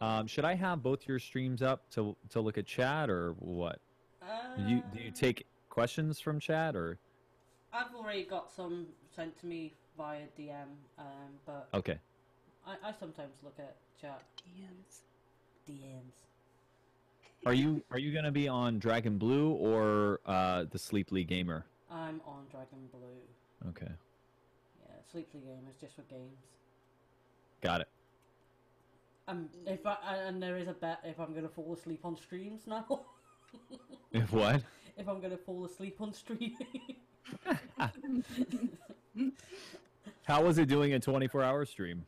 Um, should I have both your streams up to to look at chat or what? Uh, Do you do you take questions from chat or? I've already got some sent to me via DM, um, but Okay. I, I sometimes look at chat DMs. DMs. Are you are you gonna be on Dragon Blue or uh, the Sleeply Gamer? I'm on Dragon Blue. Okay, Yeah, Sleeply Gamer is just for games. got it. Um, if I and there is a bet if I'm gonna fall asleep on streams now. If what? if I'm gonna fall asleep on streaming. How was it doing a 24 hour stream?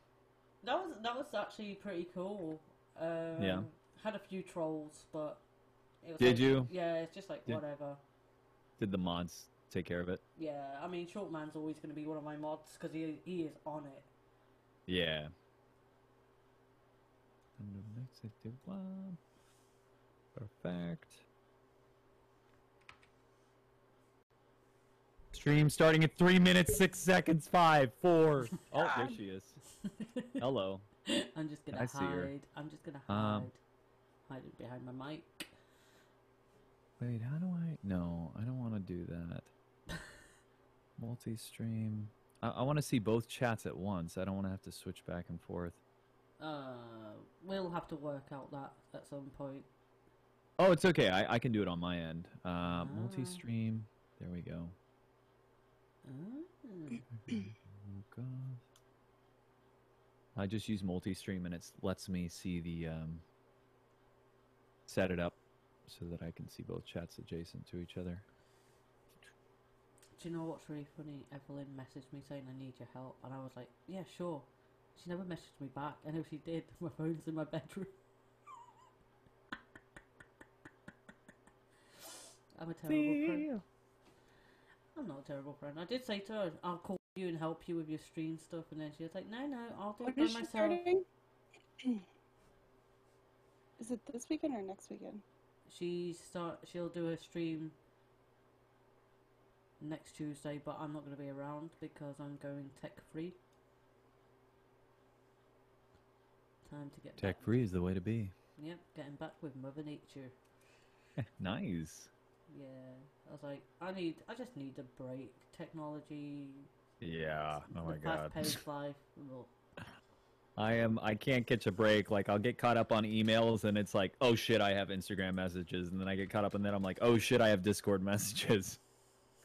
that was that was actually pretty cool. Um, Yeah. Had a few trolls, but it was Did like- you? Yeah, it's just like Did- whatever. Did the mods take care of it? Yeah, I mean, Shortman's always going to be one of my mods because he he is on it. Yeah. And the next I do one. Perfect. Stream starting at three minutes six seconds. Five, four. Oh, there she is. Hello. I'm just gonna I see her. hide. I'm just gonna hide. Um, hide it behind my mic. Wait, how do I? No, I don't want to do that. Multi-stream. I, I want to see both chats at once. I don't want to have to switch back and forth. Uh, we'll have to work out that at some point. Oh, it's okay. I, I can do it on my end. Uh, multi-stream. There we go. Ah. I just use multi-stream and it lets me see the um, set it up so that I can see both chats adjacent to each other. Do you know what's really funny? Evelyn messaged me saying I need your help, and I was like, yeah, sure. She never messaged me back. I know she did. My phone's in my bedroom. I'm a terrible friend. I'm not a terrible friend. I did say to her, I'll call you and help you with your stream stuff, and then she was like, no, no, I'll do it When by is she myself. starting? Is it this weekend or next weekend? She start. She'll do a stream next Tuesday, but I'm not going to be around because I'm going tech free. Time to get Tech free is the way to be. Yep, getting back with Mother Nature. nice. Yeah, I was like, I need. I just need a break. Technology. Yeah. Oh my god. Fast-paced life. ugh. I am. I can't catch a break. Like I'll get caught up on emails, and it's like, oh shit, I have Instagram messages, and then I get caught up, and then I'm like, oh shit, I have Discord messages.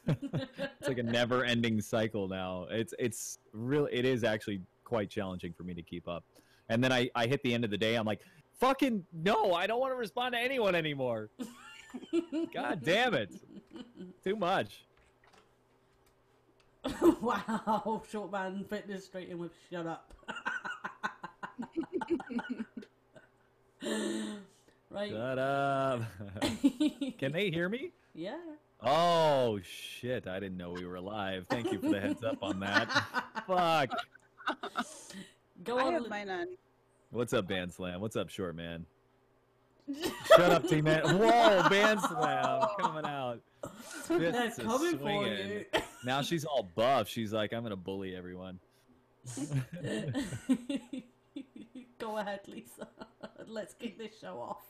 it's like a never-ending cycle now. It's it's real. It is actually quite challenging for me to keep up. And then I I hit the end of the day, I'm like, fucking no, I don't want to respond to anyone anymore. God damn it, too much. wow, short man fitness straight in with shut up. right? Shut up. Can they hear me? yeah. Oh shit! I didn't know we were live. Thank you for the heads up on that. Fuck. Go I on. have mine on. What's up, Band Slam? What's up, Short Man? Shut up, T Man. Whoa, Band Slam coming out. They're Fists coming for you. Now she's all buff. She's like, I'm gonna bully everyone. Go ahead, Lisa. Let's kick this show off.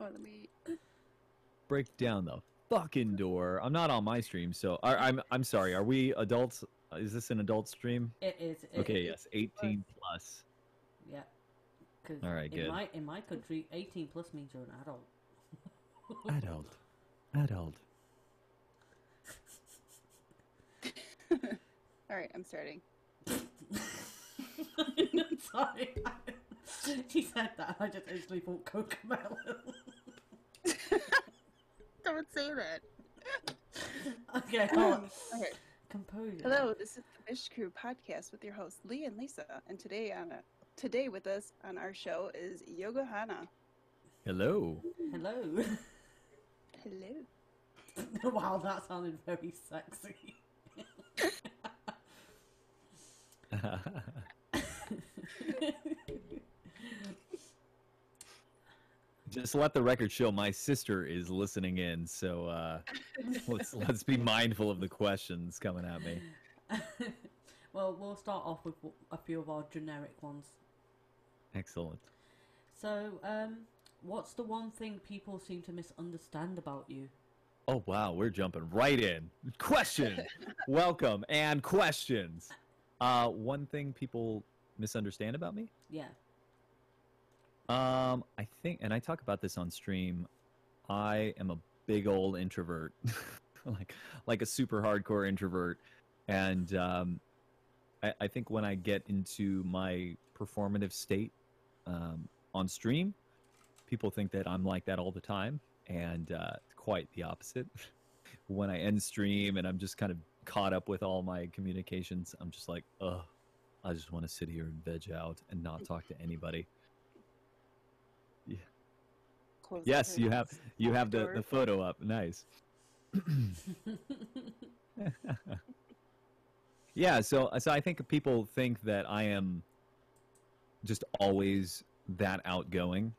Oh, let me. Break down the fucking door. I'm not on my stream, so I, I'm I'm sorry. Are we adults? Is this an adult stream? It is. It, Okay, it- yes, 18 plus. Yeah. 'Cause All right, in good. my in my country, 18 plus means you're an adult. Adult. Adult. All right, I'm starting. Sorry. she said that. I just instantly thought Cocomelon. Don't say that. okay, oh, hold on. Okay. Composure. Hello, this is the Bish Crew podcast with your hosts Lee and Lisa, and today on a, today with us on our show is Yoga Hana. Hello. Hello. Hello. wow, that sounded very sexy. Just let the record show my sister is listening in, so uh, let's let's be mindful of the questions coming at me. well, we'll start off with a few of our generic ones. Excellent. So, um, what's the one thing people seem to misunderstand about you? Oh wow, we're jumping right in. Question. Welcome and questions. Uh, one thing people misunderstand about me? Yeah. Um, I think, and I talk about this on stream. I am a big old introvert, like like a super hardcore introvert, and um, I, I think when I get into my performative state um, on stream, people think that I'm like that all the time, and uh, quite the opposite. when I end stream and I'm just kind of caught up with all my communications, I'm just like, ugh, I just want to sit here and veg out and not talk to anybody. Close Yes, you have you have the, door. the photo up. Nice. yeah, so so I think people think that I am just always that outgoing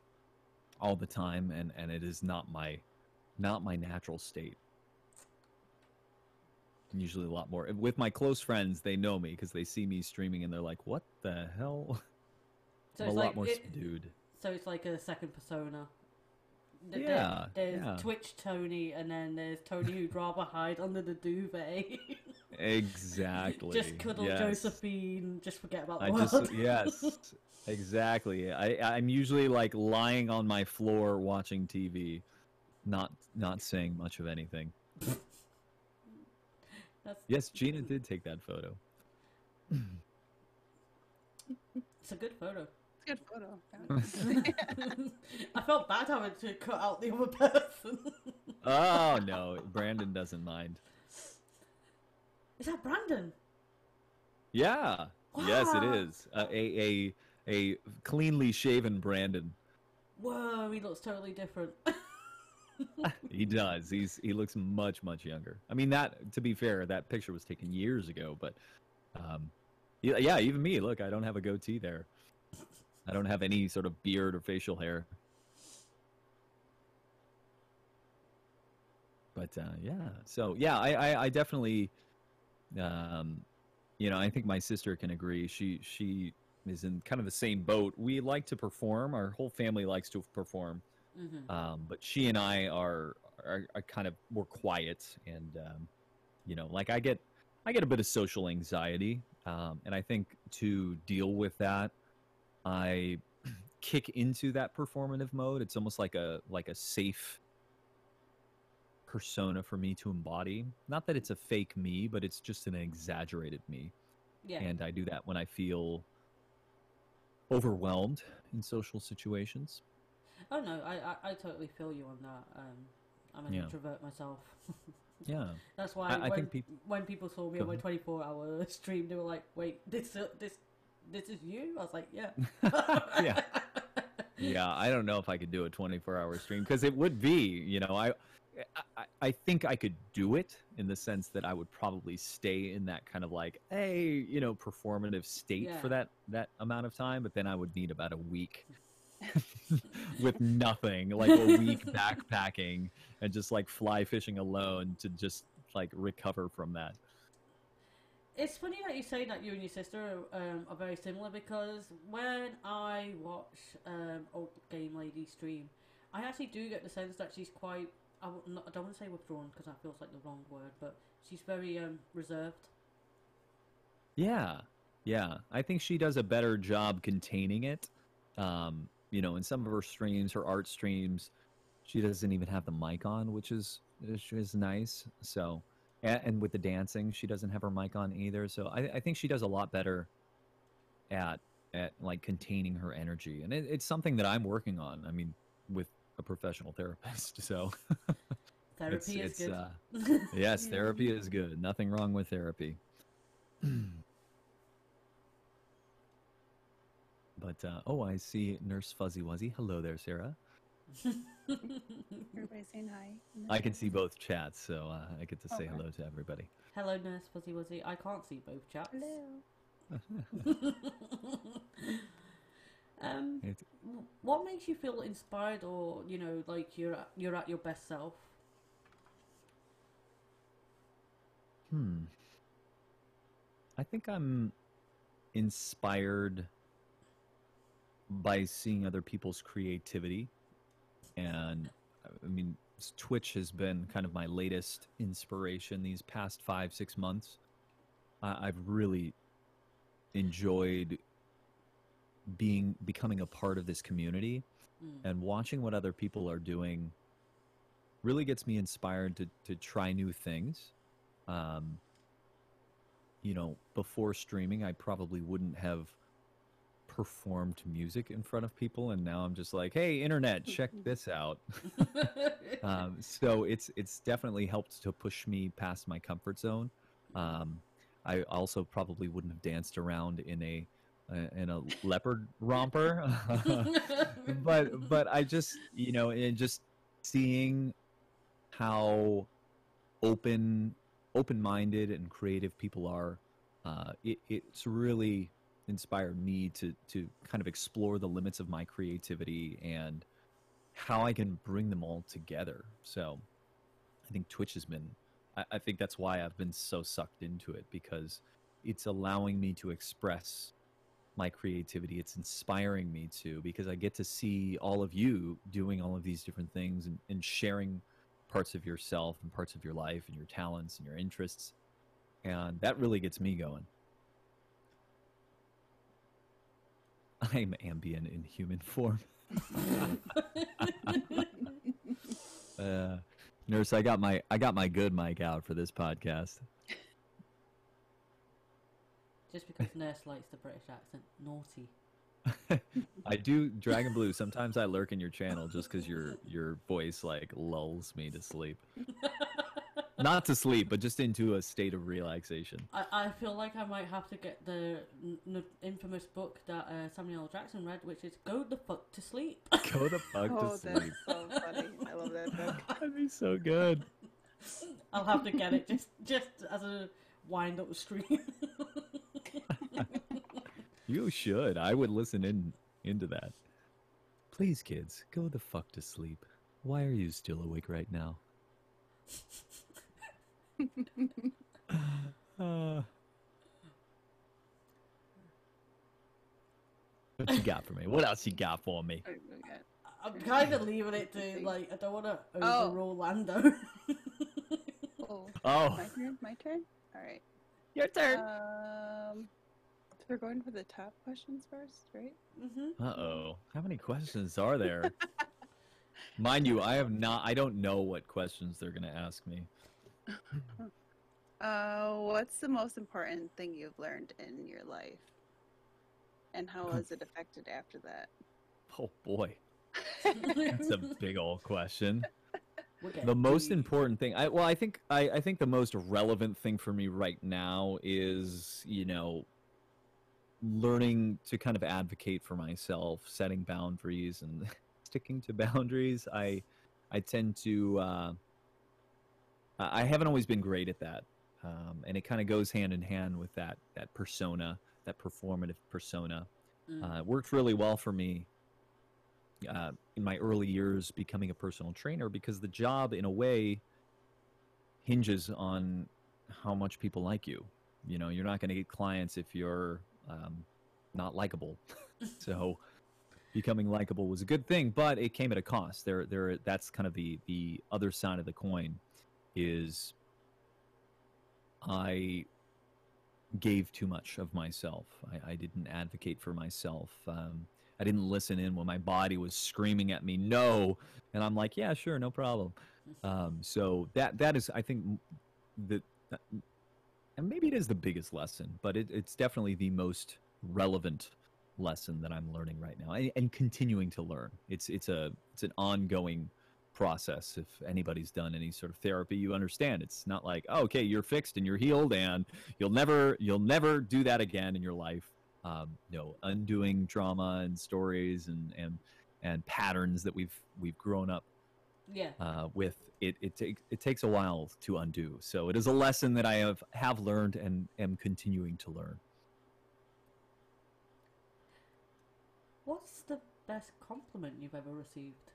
all the time and and it is not my not my natural state. I'm usually a lot more with my close friends, they know me because they see me streaming and they're like, "What the hell?" So I'm a lot like more it- subdued. So it's like a second persona. Th- there- Yeah, There's yeah. Twitch Tony, and then there's Tony who'd rather hide under the duvet. Exactly. just cuddle yes. Josephine. Just forget about the I world. just yes, exactly. I I'm usually like lying on my floor watching TV, not not saying much of anything. That's, Yes, Gina did take that photo. It's a good photo. It's a good photo. I felt bad having to cut out the other person. Oh no, Brandon doesn't mind. Is that Brandon? Yeah, yes, it is. Uh, a a a cleanly shaven Brandon. Whoa, he looks totally different. He does. He's he looks much much younger. I mean that to be fair, that picture was taken years ago, but um, yeah, yeah, even me. Look, I don't have a goatee there. I don't have any sort of beard or facial hair. But uh, yeah, so yeah, I I, I definitely, um, you know, I think my sister can agree. She she is in kind of the same boat. We like to perform. Our whole family likes to perform hmm um, but she and I are, are are kind of more quiet, and um, you know, like I get I get a bit of social anxiety, um, and I think to deal with that, I kick into that performative mode. It's almost like a like a safe persona for me to embody. Not that it's a fake me, but it's just an exaggerated me, Yeah. and I do that when I feel overwhelmed in social situations. Oh no, I, I I totally feel you on that. Um, I'm an Yeah. introvert myself. Yeah. That's why I- I when, think peop- when people saw me on my 24 hour stream, they were like, "Wait, this uh, this this is you?" I was like, "Yeah." Yeah. yeah i don't know if i could do a 24 hour stream because it would be you know I, I i think i could do it in the sense that i would probably stay in that kind of like hey you know performative state for that that amount of time but then i would need about a week with nothing like a week backpacking and just like fly fishing alone to just like recover from that It's funny that you say that you and your sister um, are very similar because when I watch um, old game lady stream, I actually do get the sense that she's quite. I, not, I don't want to say withdrawn because that feels like the wrong word, but she's very um, reserved. Yeah, yeah. I think she does a better job containing it. Um, you know, in some of her streams, her art streams, she doesn't even have the mic on, which is which is nice. So, and, and with the dancing, she doesn't have her mic on either. So I, I think she does a lot better at at like containing her energy, and it, it's something that I'm working on. I mean, with a professional therapist. So Therapy it's, is it's, good. uh, yes, therapy is good. Nothing wrong with therapy. but uh, oh, I see Nurse Fuzzy Wuzzy. Hello there, Sarah. Everybody saying hi. I can see both chats, so uh, I get to say Okay. hello to everybody. Hello, Nurse Fuzzy Wuzzy. I can't see both chats. Hello. um, It's- what makes you feel inspired, or you know, like you're at, you're at your best self? Hmm. I think I'm inspired by seeing other people's creativity, and I mean, Twitch has been kind of my latest inspiration these past five six months. I've really enjoyed being becoming a part of this community Mm. and watching what other people are doing really gets me inspired to to try new things. Um, you know, before streaming, I probably wouldn't have performed music in front of people, and now I'm just like, "Hey, internet, check this out." um, so it's it's definitely helped to push me past my comfort zone. Um, I also probably wouldn't have danced around in a uh, in a leopard romper, but but I just you know and just seeing how open open minded and creative people are, uh, it, it's really inspired me to to kind of explore the limits of my creativity and how I can bring them all together. So I think Twitch has been I, I think that's why I've been so sucked into it because it's allowing me to express my creativity. It's inspiring me to because I get to see all of you doing all of these different things and, and sharing parts of yourself and parts of your life and your talents and your interests. And that really gets me going. I'm ambient in human form. Uh, nurse, I got my I got my good mic out for this podcast. Just because Nurse likes the British accent, naughty. I do Dragon Blue. Sometimes I lurk in your channel just because your your voice like lulls me to sleep. Not to sleep, but just into a state of relaxation. I, I feel like I might have to get the n- n- infamous book that uh, Samuel L. Jackson read, which is "Go the fuck to sleep." Go the fuck oh, to that's sleep. so funny. I love that book. That'd be so good. I'll have to get it just just as a wind up stream. You should. I would listen in into that. Please, kids, go the fuck to sleep. Why are you still awake right now? Uh, what you got for me? What else you got for me? Oh, I'm kind of leaving it to like I don't want to Oh. overrule Lando. Oh, Oh, my turn. My turn. All right. your turn. Um, so we're going for the top questions first, right? hmm Uh oh. How many questions are there? Mind you, I have not. I don't know what questions they're gonna ask me. Uh, what's the most important thing you've learned in your life, and how has it affected after that? Oh boy, that's a big old question. We're the most important thing i well i think I, I think the most relevant thing for me right now is you know learning to kind of advocate for myself setting boundaries and sticking to boundaries. I i tend to uh i I haven't always been great at that um, and it kind of goes hand in hand with that that persona that performative persona Mm. uh, it worked really well for me uh, in my early years becoming a personal trainer because the job, in a way, hinges on how much people like you. You know, you're not going to get clients if you're um, not likable. so, becoming likable was a good thing, but it came at a cost. There, there. That's kind of the the other side of the coin. Is I gave too much of myself. I, I didn't advocate for myself. Um, I didn't listen in when my body was screaming at me no, and I'm like, yeah, sure, no problem. Um, so that that is, I think, the and maybe it is the biggest lesson, but it, it's definitely the most relevant lesson that I'm learning right now and, and continuing to learn. It's it's a it's an ongoing process. If anybody's done any sort of therapy, you understand. It's not like, oh, okay, you're fixed and you're healed, and you'll never you'll never do that again in your life. Um, you know, undoing trauma and stories and and and patterns that we've we've grown up Yeah. uh, with it it takes it takes a while to undo. So it is a lesson that I have have learned and am continuing to learn. What's the best compliment you've ever received?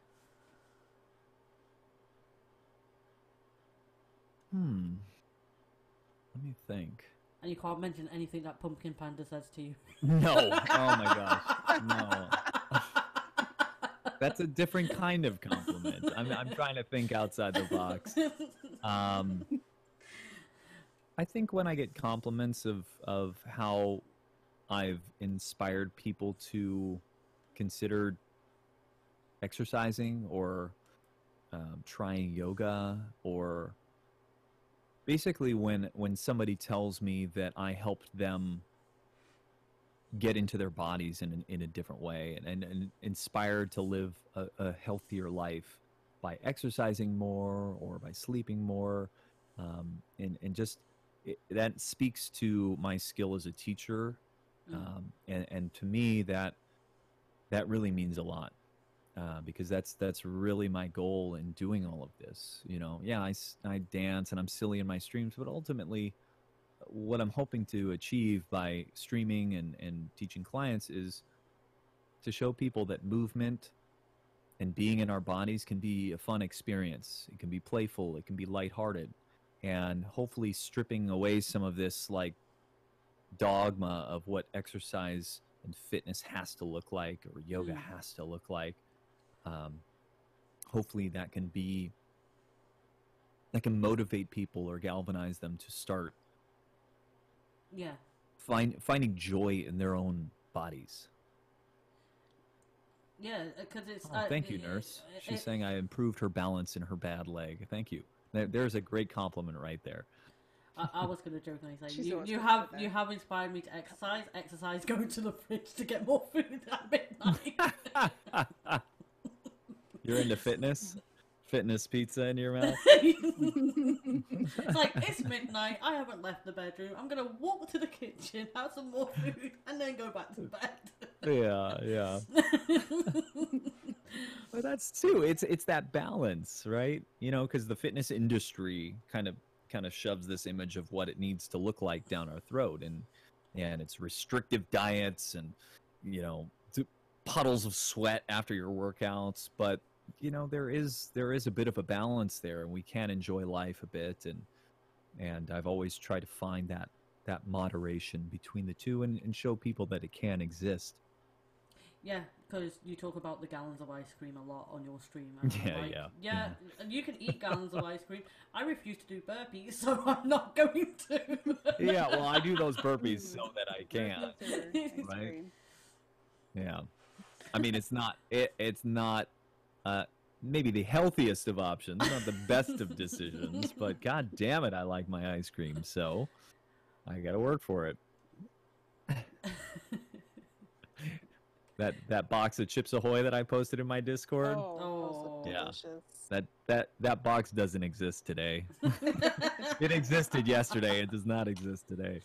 Hmm. Let me think. And you can't mention anything that Pumpkin Panda says to you. No. Oh my gosh. No. that's a different kind of compliment. I'm I'm trying to think outside the box. Um, I think when I get compliments of of how I've inspired people to consider exercising or um, trying yoga or basically when when somebody tells me that I helped them get into their bodies in an, in a different way and, and, and inspired to live a, a healthier life by exercising more or by sleeping more um, and, and just it, that speaks to my skill as a teacher Mm. um, and, and to me that that really means a lot uh, because that's that's really my goal in doing all of this you know yeah I, I dance and i'm silly in my streams but ultimately what i'm hoping to achieve by streaming and, and teaching clients is to show people that movement and being in our bodies can be a fun experience it can be playful it can be lighthearted and hopefully stripping away some of this like dogma of what exercise and fitness has to look like or yoga Mm. has to look like um, hopefully that can be that can motivate people or galvanize them to start yeah. find finding joy in their own bodies Yeah, because it's. oh, uh, thank you nurse it- she's it- saying i improved her balance in her bad leg thank you there, there's a great compliment right there I, I was going to jokingly say She's you, you have you have inspired me to exercise. Exercise, go to the fridge to get more food at midnight. you're into fitness fitness pizza in your mouth it's like it's midnight. I haven't left the bedroom. I'm gonna walk to the kitchen, have some more food, and then go back to bed. yeah yeah But that's too. It's it's that balance, right? You know, because the fitness industry kind of kind of shoves this image of what it needs to look like down our throat, and and it's restrictive diets and you know puddles of sweat after your workouts. But you know there is there is a bit of a balance there, and we can enjoy life a bit. And and I've always tried to find that that moderation between the two, and, and show people that it can exist. Yeah, because you talk about the gallons of ice cream a lot on your stream. and Yeah, like, yeah, yeah. Mm-hmm. And you can eat gallons of ice cream. I refuse to do burpees, so I'm not going to. yeah, well, I do those burpees so that I can. Ice Right. Yeah, I mean, it's not it, it's not uh, maybe the healthiest of options, not the best of decisions, but god damn it, I like my ice cream, so I got to work for it. that that box of Chips Ahoy that I posted in my Discord, Oh, Oh. Yeah. delicious. that that that box doesn't exist today. it existed yesterday. It does not exist today.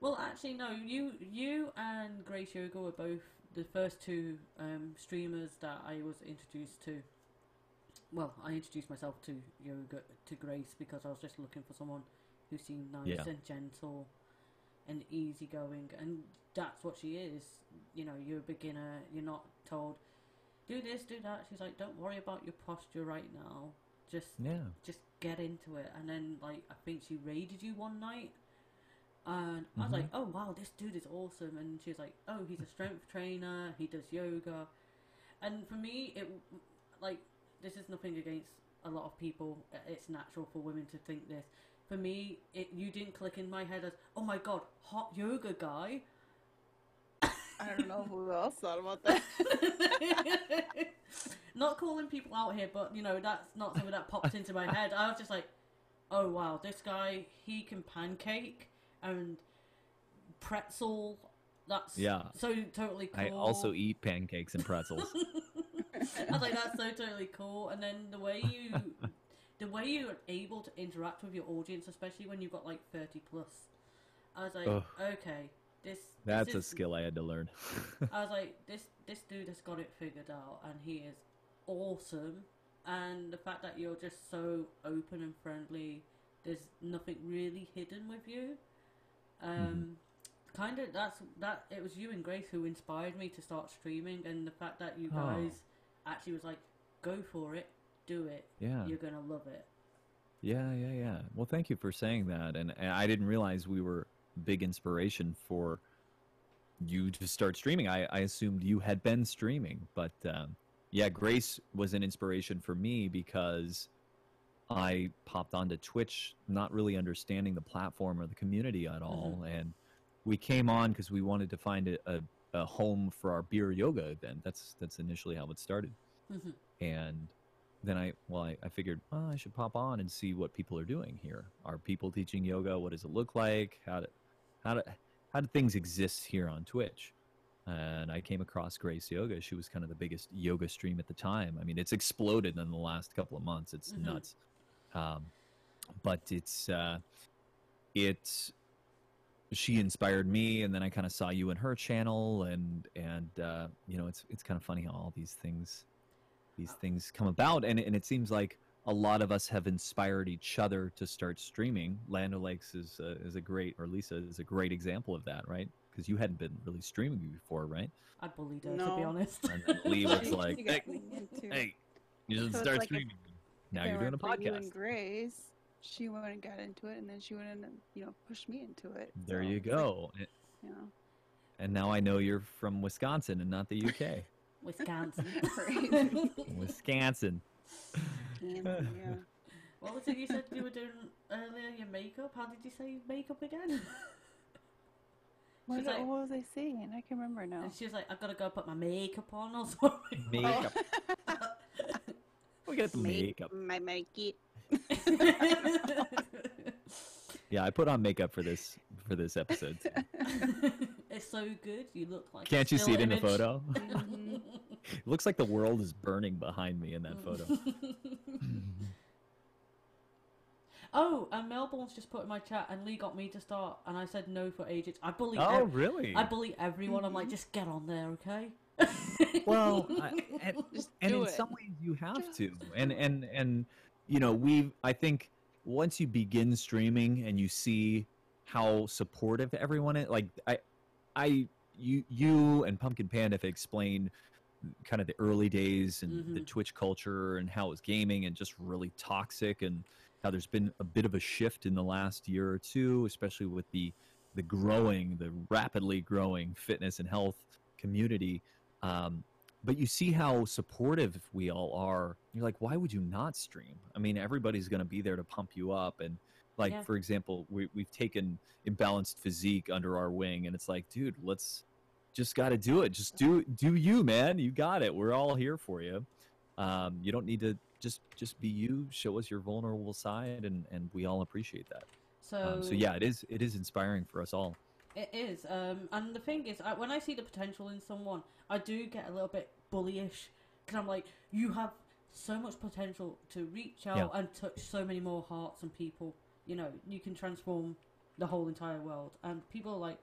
Well, actually, no. You, you and Grace Yoga were both the first two um, streamers that I was introduced to. Well, I introduced myself to yoga to Grace because I was just looking for someone who seemed nice Yeah. and gentle and easygoing, and that's what she is. You know, you're a beginner. You're not told do this, do that. She's like, don't worry about your posture right now. Just Yeah. just get into it. And then, like, I think she raided you one night. And I was like, mm-hmm. oh, wow, this dude is awesome. And she was like, oh, he's a strength trainer. He does yoga. And for me, it, like, this is nothing against a lot of people. It's natural for women to think this. For me, it you didn't click in my head as, oh my god, hot yoga guy. I don't know who else thought about that. not calling people out here, but you know that's not something that popped into my head. I was just like, oh wow, this guy he can pancake and pretzel. That's Yeah. so totally cool. I also eat pancakes and pretzels. I was like, that's so totally cool. And then the way you, the way you're able to interact with your audience, especially when you've got like thirty plus, I was like, Ugh. okay, this. That's this a is- skill I had to learn. I was like, this this dude has got it figured out, and he is awesome. And the fact that you're just so open and friendly, there's nothing really hidden with you. Um, kind of that's that. It was you and Grace who inspired me to start streaming, and the fact that you Oh. guys actually was like, go for it, do it, yeah. you're gonna love it. Yeah, yeah, yeah. Well, thank you for saying that. And, and I didn't realize we were big inspiration for you to start streaming. I, I assumed you had been streaming, but um, yeah, Grace was an inspiration for me because I popped onto Twitch not really understanding the platform or the community at all, and we came on because we wanted to find a, a, a home for our beer yoga event. That's that's initially how it started, Mhm. and then I well I, I figured oh, I should pop on and see what people are doing here. Are people teaching yoga? What does it look like? How do how do how do things exist here on Twitch? And I came across Grace Yoga. She was kind of the biggest yoga stream at the time. I mean, it's exploded in the last couple of months. It's Mhm. nuts. Um, but it's uh, it's she inspired me, and then I kind of saw you in her channel, and and uh, you know, it's it's kind of funny how all these things these things come about, and and it seems like a lot of us have inspired each other to start streaming. Lando Lakes is uh, is a great, or Lisa is a great example of that, right? Because you hadn't been really streaming before, right? I bullied her to be honest. And then Lee was like, "Hey, got me into- hey, you should So start like if- streaming." Now you're doing a weren't for You podcast. and Grace, she went and got into it, and then she went and you know pushed me into it. There So you it's like, go. And- you And now I know you're from Wisconsin and not the UK. Wisconsin. Right. Wisconsin. yeah. what was it you said you were doing earlier? Your makeup? How did you say makeup again? What, like- what was I saying? I can't remember now. And she was like, I've gotta go put my makeup on or something. Makeup. We got the makeup. My makeup. Yeah, I put on makeup for this for this episode. it's so good. You look like. a Can't you see still it in the photo? Mhm. It looks like the world is burning behind me in that photo. oh, and Melbourne's just put in my chat, and Lee got me to start, and I said no for ages. I bully. oh, ev- really? I bully everyone. I'm like, just get on there, okay? Well, I, and, and in it. some ways you have Just to. And and and you know, we I think once you begin streaming and you see how supportive everyone is, like I I you you and Pumpkin Panda have explained kind of the early days and the Mhm. Twitch culture and how it was gaming and just really toxic and how there's been a bit of a shift in the last year or two, especially with the the growing, the rapidly growing fitness and health community. Um, but you see how supportive we all are. You're like, why would you not stream? I mean, everybody's going to be there to pump you up. And like, Yeah. for example, we, we've taken imbalanced physique under our wing, and it's like, dude, let's just got to do it. Just do do you, man. You got it. We're all here for you. Um, you don't need to just just be you. Show us your vulnerable side, and and we all appreciate that. So, Um, so yeah, it is it is inspiring for us all. It is, um, and the thing is, I, when I see the potential in someone, I do get a little bit bullyish because I'm like, you have so much potential to reach out Yeah. and touch so many more hearts and people. You know, you can transform the whole entire world, and people are like,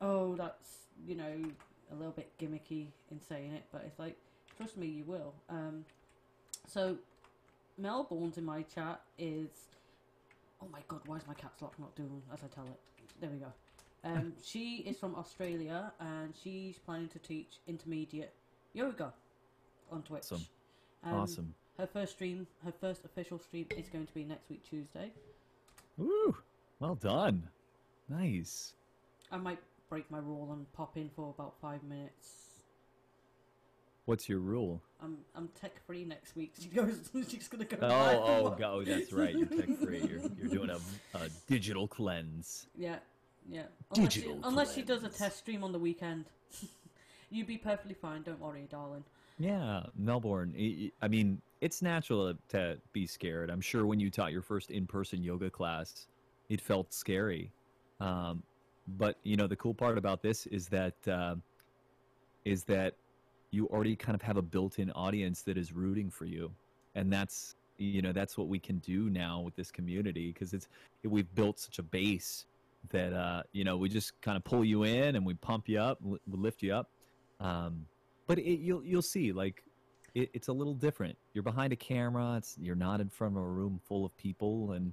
oh, that's you know a little bit gimmicky in saying it, but it's like, trust me, you will. Um, so, Melbourne's in my chat is, oh my god, why is my caps lock not doing as I tell it? There we go. Um, she is from Australia and she's planning to teach intermediate yoga on Twitch. Awesome. Um, awesome. Her first stream, her first official stream is going to be next week Tuesday. Woo! Well done. Nice. I might break my rule and pop in for about five minutes. What's your rule? I'm I'm tech free next week. She goes. She's gonna go. Oh, oh, go, oh, that's right. You're tech free. You're, you're doing a, a digital cleanse. Yeah, yeah. Unless she, Digital unless she does a test stream on the weekend, you'd be perfectly fine. Don't worry, darling. Yeah, Melbourne. I- mean, it's natural to be scared. I'm sure when you taught your first in-person yoga class, it felt scary. Um, but you know, the cool part about this is that um is that you already kind of have a built-in audience that is rooting for you, and that's you know that's what we can do now with this community because it's we've built such a base that uh, you know we just kind of pull you in and we pump you up, we lift you up. Um, but it, you'll you'll see like it, it's a little different. You're behind a camera. It's you're not in front of a room full of people, and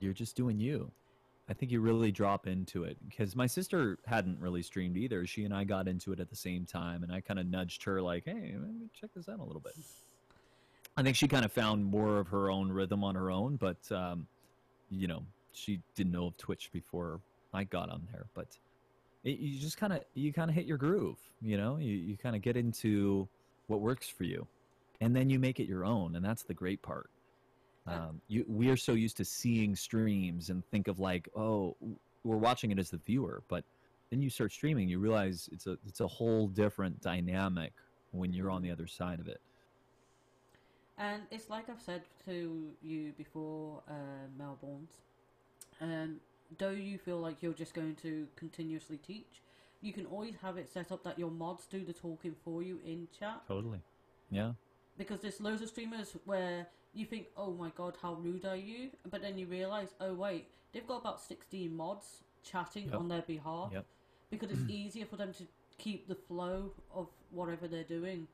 you're just doing you. I think you really drop into it because my sister hadn't really streamed either. She and I got into it at the same time, and I kind of nudged her like, "Hey, maybe check this out a little bit." I think she kind of found more of her own rhythm on her own, but um, you know, she didn't know of Twitch before I got on there. But it, you just kind of you kind of hit your groove. You know, you you kind of get into what works for you, and then you make it your own, and that's the great part. Um, you we are so used to seeing streams and think of like, oh, we're watching it as the viewer, but then you start streaming, you realize it's a it's a whole different dynamic when you're on the other side of it. And it's like I've said to you before, uh, Melbourne's. Um, though you feel like you're just going to continuously teach, you can always have it set up that your mods do the talking for you in chat. Totally. Yeah. Because there's loads of streamers where you think, oh my god, how rude are you? But then you realise, oh wait, they've got about 16 mods chatting Yep. on their behalf. Yep. Because it's easier for them to keep the flow of whatever they're doing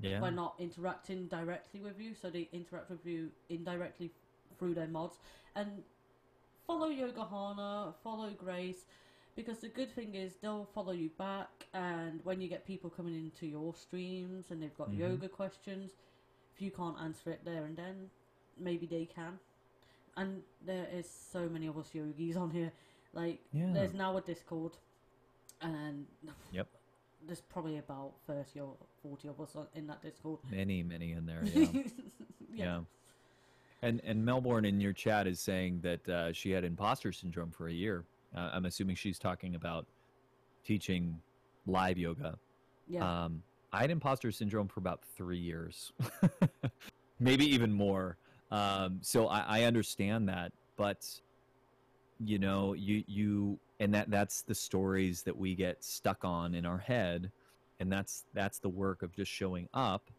Yeah. by not interacting directly with you, so they interact with you indirectly through their mods. And follow Yoga follow Grace, because the good thing is they'll follow you back. And when you get people coming into your streams and they've got Mhm. yoga questions, if you can't answer it there and then, maybe they can. And there is so many of us yogis on here. Like, Yeah. there's now a Discord, and Yep. there's probably about 30 or 40 of us in that Discord. Many, many in there. Yeah. yeah. And and Melbourne in your chat is saying that uh, she had imposter syndrome for a year. Uh, I'm assuming she's talking about teaching live yoga. Yeah. Um, I had imposter syndrome for about three years, maybe even more. Um, so I, I understand that, but you know, you you and that that's the stories that we get stuck on in our head, and that's that's the work of just showing up,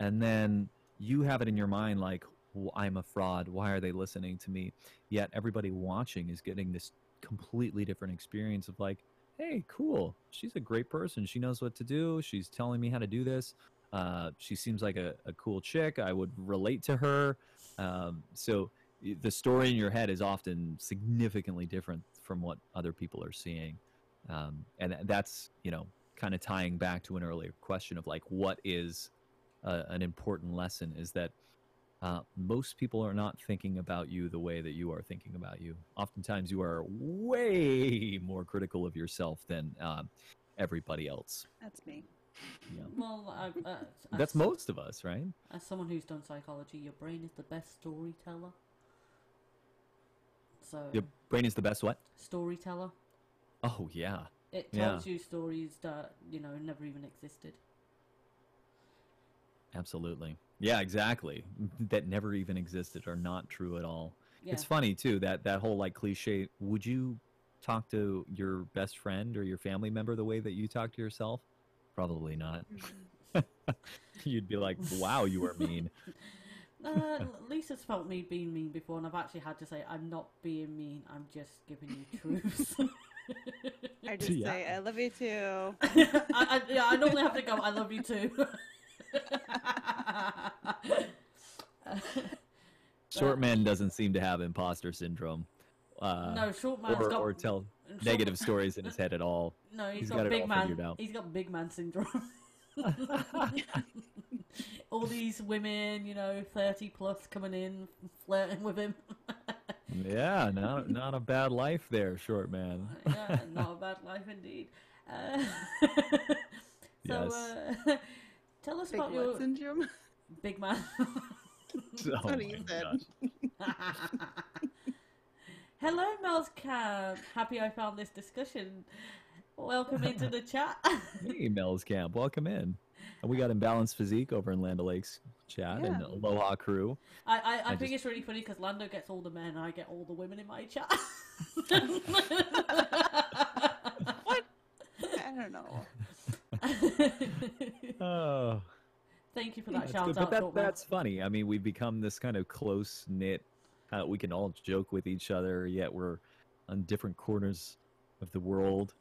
and then you have it in your mind like "Well, I'm a fraud. Why are they listening to me? Yet everybody watching is getting this completely different experience of like, hey, cool. She's a great person. She knows what to do. She's telling me how to do this. Uh, she seems like a, a cool chick. I would relate to her. Um, so the story in your head is often significantly different from what other people are seeing. Um, and that's, you know, kind of tying back to an earlier question of like, what is uh, an important lesson is that uh, most people are not thinking about you the way that you are thinking about you. Oftentimes, you are way more critical of yourself than uh, everybody else. That's me. Yeah. well, I, uh, That's as, most of us, right? As someone who's done psychology, your brain is the best storyteller. So, Your brain is the best what? storyteller. Oh, yeah. It Yeah. tells you stories that, you know, never even existed. Absolutely. Yeah, exactly. That never even existed are not true at all. Yeah. It's funny too that that whole like cliche. Would you talk to your best friend or your family member the way that you talk to yourself? Probably not. You'd be like, "Wow, you are mean." Uh, Lisa's felt me being mean before, and I've actually had to say, I'm not being mean, I'm just giving you truths. I just Yeah. say I love you too. I, I, yeah, I normally have to go, I love you too. Short man doesn't seem to have imposter syndrome. Uh, no, short man's or, got. or tell short- negative stories in his head at all. No, he's he's got, got big man. out. He's got big man syndrome. all these women, you know, 30 plus coming in, flirting with him. Yeah, not not a bad life there, short man. yeah, not a bad life indeed. Uh, so, Yes. uh, tell us Big about your syndrome? Big man. Oh what he my said. Hello, Mel's Camp. Happy I found this discussion. Welcome into the chat. Hey, Mel's Camp, welcome in. And we got Imbalanced Physique over in Land O'Lakes chat and Yeah. Aloha Crew. I, I, I, I think just- it's really funny because Lando gets all the men and I get all the women in my chat. What? I don't know. Oh, Thank you for that it's shout good. out. But that, that's funny. I mean, we've become this kind of close knit. Uh, we can all joke with each other, yet we're on different corners of the world.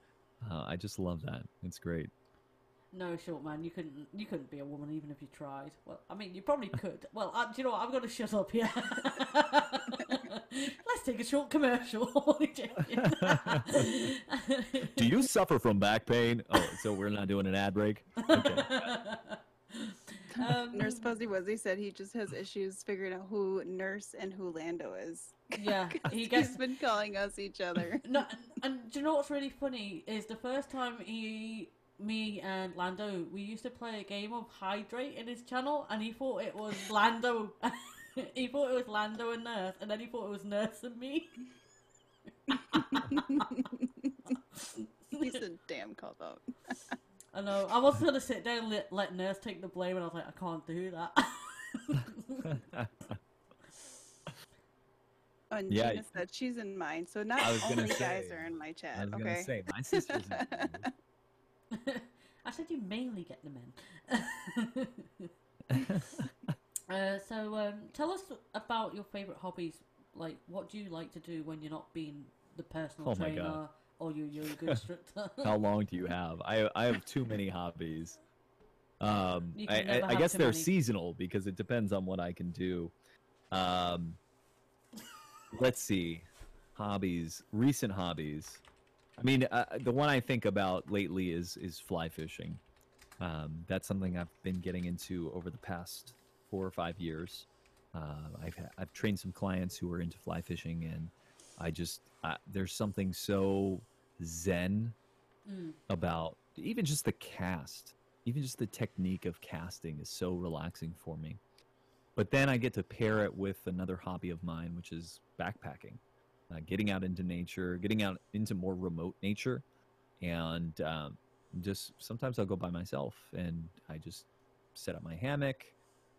Uh, I just love that. It's great. No, short man, you couldn't. You couldn't be a woman even if you tried. Well, I mean, you probably could. Well, uh, do you know what? I'm going to shut up here. Let's take a short commercial. Do you suffer from back pain? Oh, so we're not doing an ad break? Okay. Um, Nurse Fuzzy Wuzzy said he just has issues figuring out who Nurse and who Lando is. Yeah, he gets he's been calling us each other. No, and, and do you know what's really funny is the first time he, me and Lando, we used to play a game of Hydrate in his channel, and he thought it was Lando. he thought it was Lando and Nurse, and then he thought it was Nurse and me. He's a damn cop out. I know. I was gonna sit down and let, let Nurse take the blame, and I was like, I can't do that. Oh, and Yeah. Gina said she's in mine, so not I was gonna only guys are in my chat. I was okay. gonna say my sister's. in I said you mainly get the men. uh, so um, tell us about your favorite hobbies. Like, what do you like to do when you're not being the personal Oh my trainer God. or your yoga instructor? How long do you have? I I have too many hobbies. Um, I, I, I guess they're many. seasonal because it depends on what I can do. Um, let's see, hobbies, recent hobbies. I mean, uh, the one I think about lately is is fly fishing. Um, that's something I've been getting into over the past four or five years. Uh, I've ha- I've trained some clients who are into fly fishing, and I just uh, there's something so zen Mm. about even just the cast, even just the technique of casting is so relaxing for me. But then I get to pair it with another hobby of mine, which is backpacking, uh, getting out into nature, getting out into more remote nature, and um, just sometimes I'll go by myself and I just set up my hammock.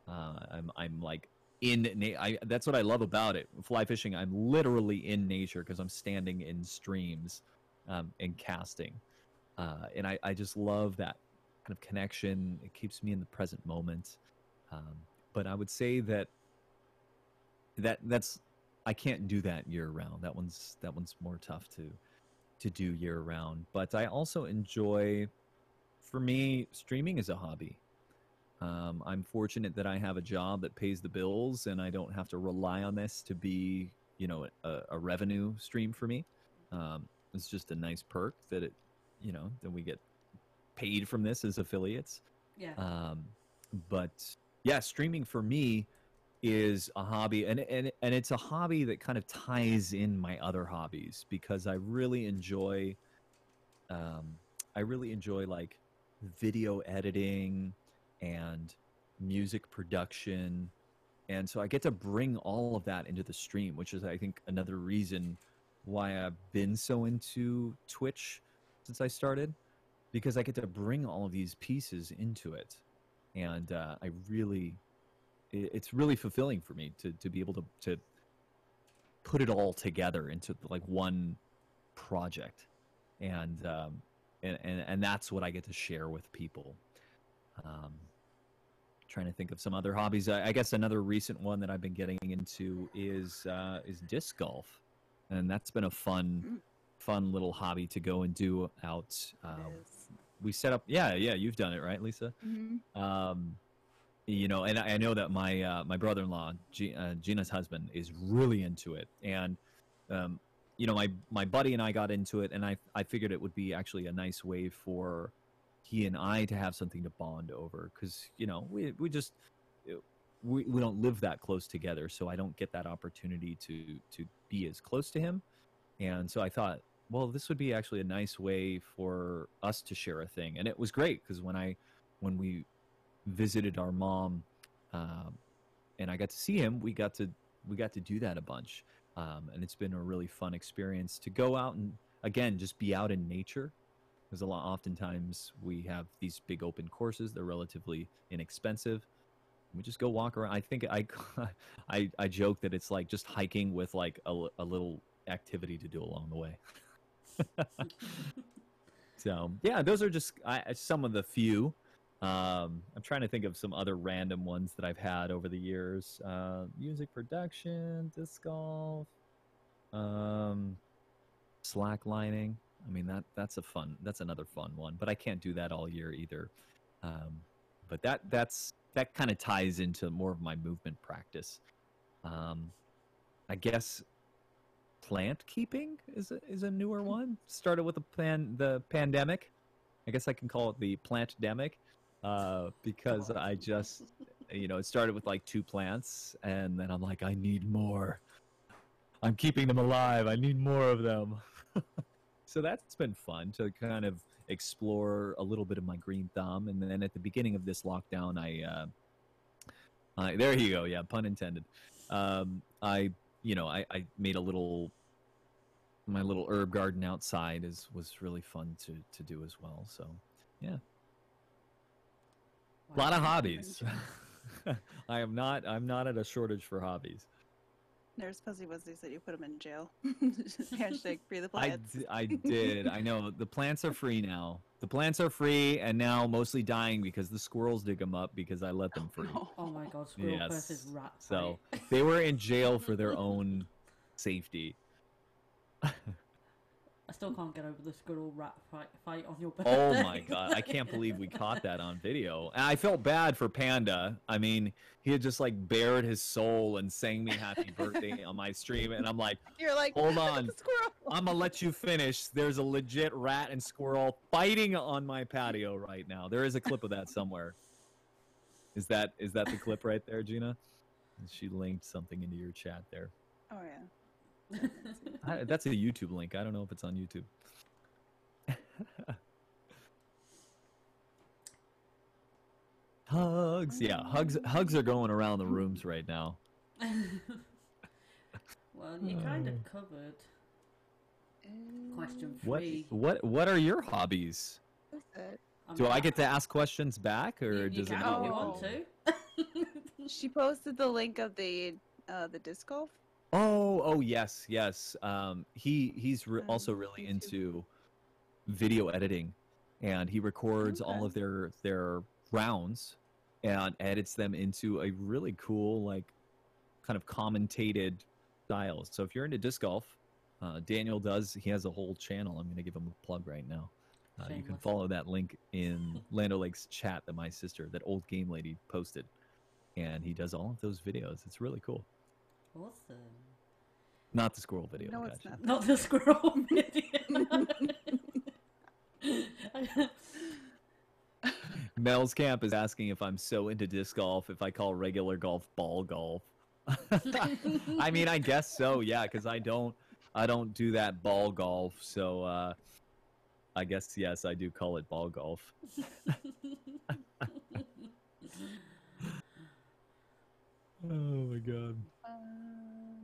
Uh, I'm I'm like in na- I that's what I love about it. Fly fishing, I'm literally in nature because I'm standing in streams um, and casting. Uh, and I, I just love that kind of connection. It keeps me in the present moment. Um, but I would say that that that's I can't do that year round. That one's that one's more tough to to do year round. But I also enjoy, for me, streaming is a hobby. Um, I'm fortunate that I have a job that pays the bills, and I don't have to rely on this to be, you know, a, a revenue stream for me. Um, it's just a nice perk that it, you know, that we get paid from this as affiliates. Yeah. Um, but yeah, streaming for me is a hobby, and and and it's a hobby that kind of ties in my other hobbies because I really enjoy. Um, I really enjoy like video editing and music production, and so I get to bring all of that into the stream, which is I think another reason why I've been so into Twitch since I started because I get to bring all of these pieces into it, and uh, I really, it, it's really fulfilling for me to to be able to to put it all together into like one project, and um, and, and and that's what I get to share with people. Um, trying to think of some other hobbies. I, I guess another recent one that I've been getting into is uh, is disc golf, and that's been a fun Mm. fun little hobby to go and do out. Is. we set up, yeah, yeah, you've done it, right, Lisa? Mhm. Um, you know, and I I know that my uh, my brother-in-law, G- uh, Gina's husband, is really into it, and um, you know, my my buddy and I got into it, and I I figured it would be actually a nice way for he and I to have something to bond over, because you know, we we just we, we don't live that close together, so I don't get that opportunity to to be as close to him, and so I thought, well, this would be actually a nice way for us to share a thing, and it was great because when I when we visited our mom, um, and I got to see him, we got to we got to do that a bunch, um, and it's been a really fun experience to go out and again just be out in nature. Because a lot, oftentimes we have these big open courses; they're relatively inexpensive. We just go walk around. I think I, I, I joke that it's like just hiking with like a, a little activity to do along the way. so yeah, those are just I, some of the few. Um, I'm trying to think of some other random ones that I've had over the years. Uh, music production, disc golf, um, slacklining. I mean that that's a fun. That's another fun one, but I can't do that all year either. Um, but that that's that kind of ties into more of my movement practice. Um, I guess plant keeping is a, is a newer one. Started with the plan the pandemic. I guess I can call it the plant demic. uh, because I just, you know, it started with like two plants, and then I'm like, I need more. I'm keeping them alive. I need more of them. so that's been fun to kind of explore a little bit of my green thumb, and then at the beginning of this lockdown, I, uh, I there you go, yeah, pun intended. Um, I, you know, I, I made a little my little herb garden outside is was really fun to to do as well. So yeah, a lot of hobbies. I am not I'm not at a shortage for hobbies. Nurse Fuzzy Wuzzy said you put him in jail. Hashtag free the I, plants. d- I did. I know the plants are free now. The plants are free and now mostly dying because the squirrels dig them up because I let them oh, free. Oh my god, squirrel Yes. versus rat. So fight. they were in jail for their own safety. I still can't get over the squirrel rat fight, fight on your oh birthday. Oh my god, I can't believe we caught that on video. And I felt bad for Panda. I mean, he had just like bared his soul and sang me happy birthday on my stream and I'm like, You're like, Hold on. squirrel. I'm gonna let you finish. There's a legit rat and squirrel fighting on my patio right now. There is a clip of that somewhere. Is that is that the clip right there, Gina? She linked something into your chat there. Oh yeah. I, that's a YouTube link. I don't know if it's on YouTube. hugs, yeah, hugs. Hugs are going around the rooms right now. well, you kind of covered question What three. what what What are your hobbies? What's that? I'm Do I get to ask questions back, or you does can it? if Oh. you want to. She posted the link of the uh, the disc golf. Oh, oh yes, yes. Um, he he's re- On also really into video editing, and he records all of their their rounds and edits them into a really cool like kind of commentated style. So if you're into disc golf, uh, Daniel does. He has a whole channel. I'm going to give him a plug right now. Uh, you can follow that link in Lando Lake's chat that my sister, that old game lady, posted, and he does all of those videos. It's really cool. Awesome. Not the squirrel video. No, it's not. Not the squirrel video. Mel's Camp is asking if I'm so into disc golf if I call regular golf ball golf. I mean, I guess so, yeah, because I don't, I don't do that ball golf. So, uh, I guess yes, I do call it ball golf. Oh my god!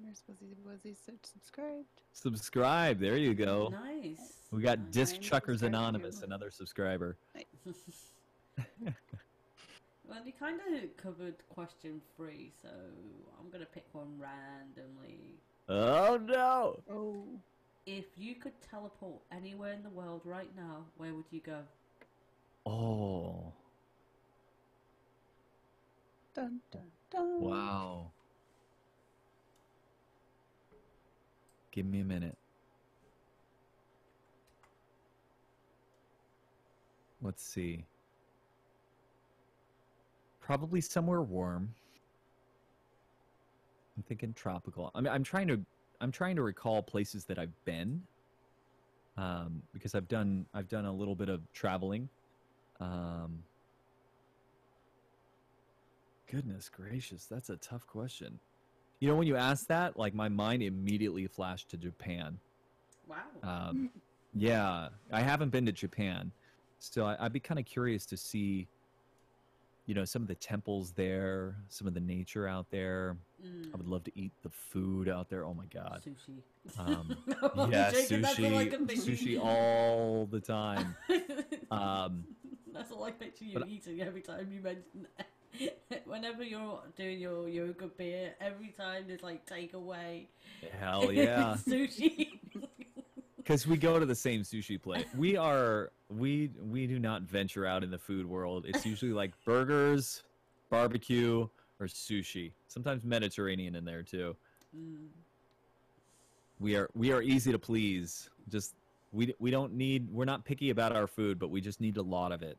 Nurse Fuzzy Wuzzy said subscribed. Subscribe. There you go. nice. We got I'm Disc trying to Chuckers Anonymous, another subscriber. Well, you kind of covered question three, so I'm gonna pick one randomly. Oh no! Oh. If you could teleport anywhere in the world right now, where would you go? Oh Dun dun dun. wow! Give me a minute. Let's see. Probably somewhere warm. I'm thinking tropical. I mean, I'm trying to I'm trying to recall places that I've been. Um, because I've done I've done a little bit of traveling. Um, goodness gracious, that's a tough question. You know, when you asked that, like my mind immediately flashed to Japan. Wow. Um, yeah, I haven't been to Japan, so I, I'd be kind of curious to see, you know, some of the temples there, some of the nature out there. Mm, I would love to eat the food out there. Oh my god. sushi. Um, I'm yeah, joking, that's all I sushi, sushi all the time. Um, That's all I picture you but- eating every time you mention that. Whenever you're doing your yoga beer, every time there's like takeaway. hell yeah. sushi. because we go to the same sushi place. We are we we do not venture out in the food world. It's usually like burgers, barbecue, or sushi. Sometimes Mediterranean in there too. Mm. We are we are easy to please. Just we we don't need we're not picky about our food, but we just need a lot of it.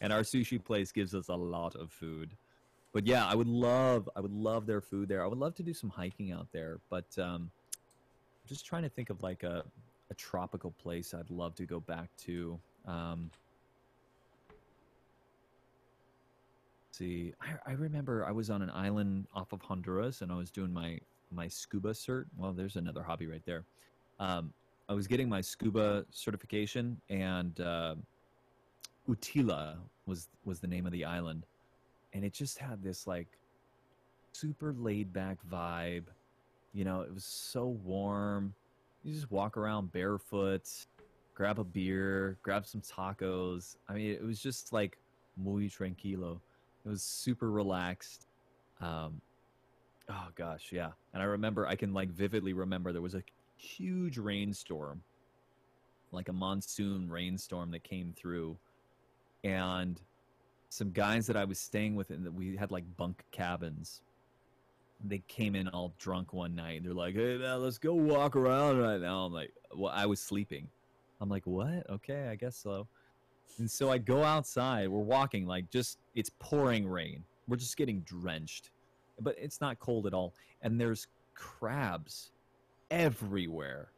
And our sushi place gives us a lot of food. But yeah, I would love I would love their food there. I would love to do some hiking out there, but um just trying to think of like a a tropical place I'd love to go back to. Um see. I, I remember I was on an island off of Honduras and I was doing my my scuba cert. Well, there's another hobby right there. Um, I was getting my scuba certification, and uh, Utila was was the name of the island, and it just had this like super laid back vibe. You know, it was so warm. You just walk around barefoot, grab a beer, grab some tacos. I mean, it was just like muy tranquilo. It was super relaxed. Um, oh gosh, yeah. And I remember, I can like vividly remember there was a huge rainstorm, like a monsoon rainstorm that came through, and some guys that I was staying with, and that we had like bunk cabins. They came in all drunk one night. and They're like, "Hey, man, let's go walk around right now." I'm like, "Well, I was sleeping." I'm like, "What? Okay, I guess so." And so I go outside. We're walking, like just it's pouring rain. We're just getting drenched, but it's not cold at all. And there's crabs everywhere,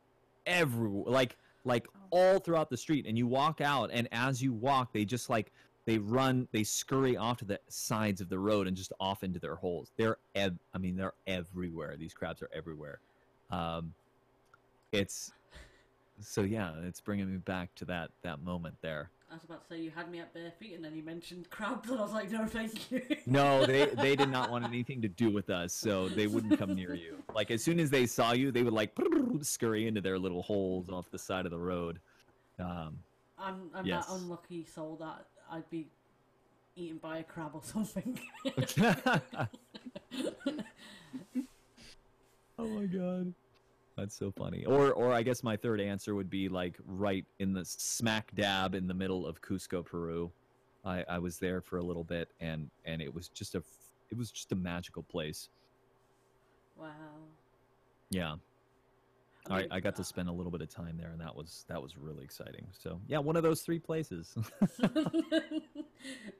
everywhere, like like all throughout the street. And you walk out, and as you walk, they just like they run, they scurry off to the sides of the road and just off into their holes. They're, ev- I mean, they're everywhere. These crabs are everywhere. Um, it's so yeah, it's bringing me back to that that moment there. I was about to say you had me at bare feet, and then you mentioned crabs, and I was like, no, thank you. No, they they did not want anything to do with us, so they wouldn't come near you. Like as soon as they saw you, they would like scurry into their little holes off the side of the road. Um, I'm, I'm Yes. that unlucky soul that I'd be eaten by a crab or something. oh my god. That's so funny. Or or I guess my third answer would be like right in the smack dab in the middle of Cusco, Peru. I, I was there for a little bit and and it was just a it was just a magical place. wow. Yeah. I, I got to spend a little bit of time there and that was that was really exciting. So yeah, one of those three places.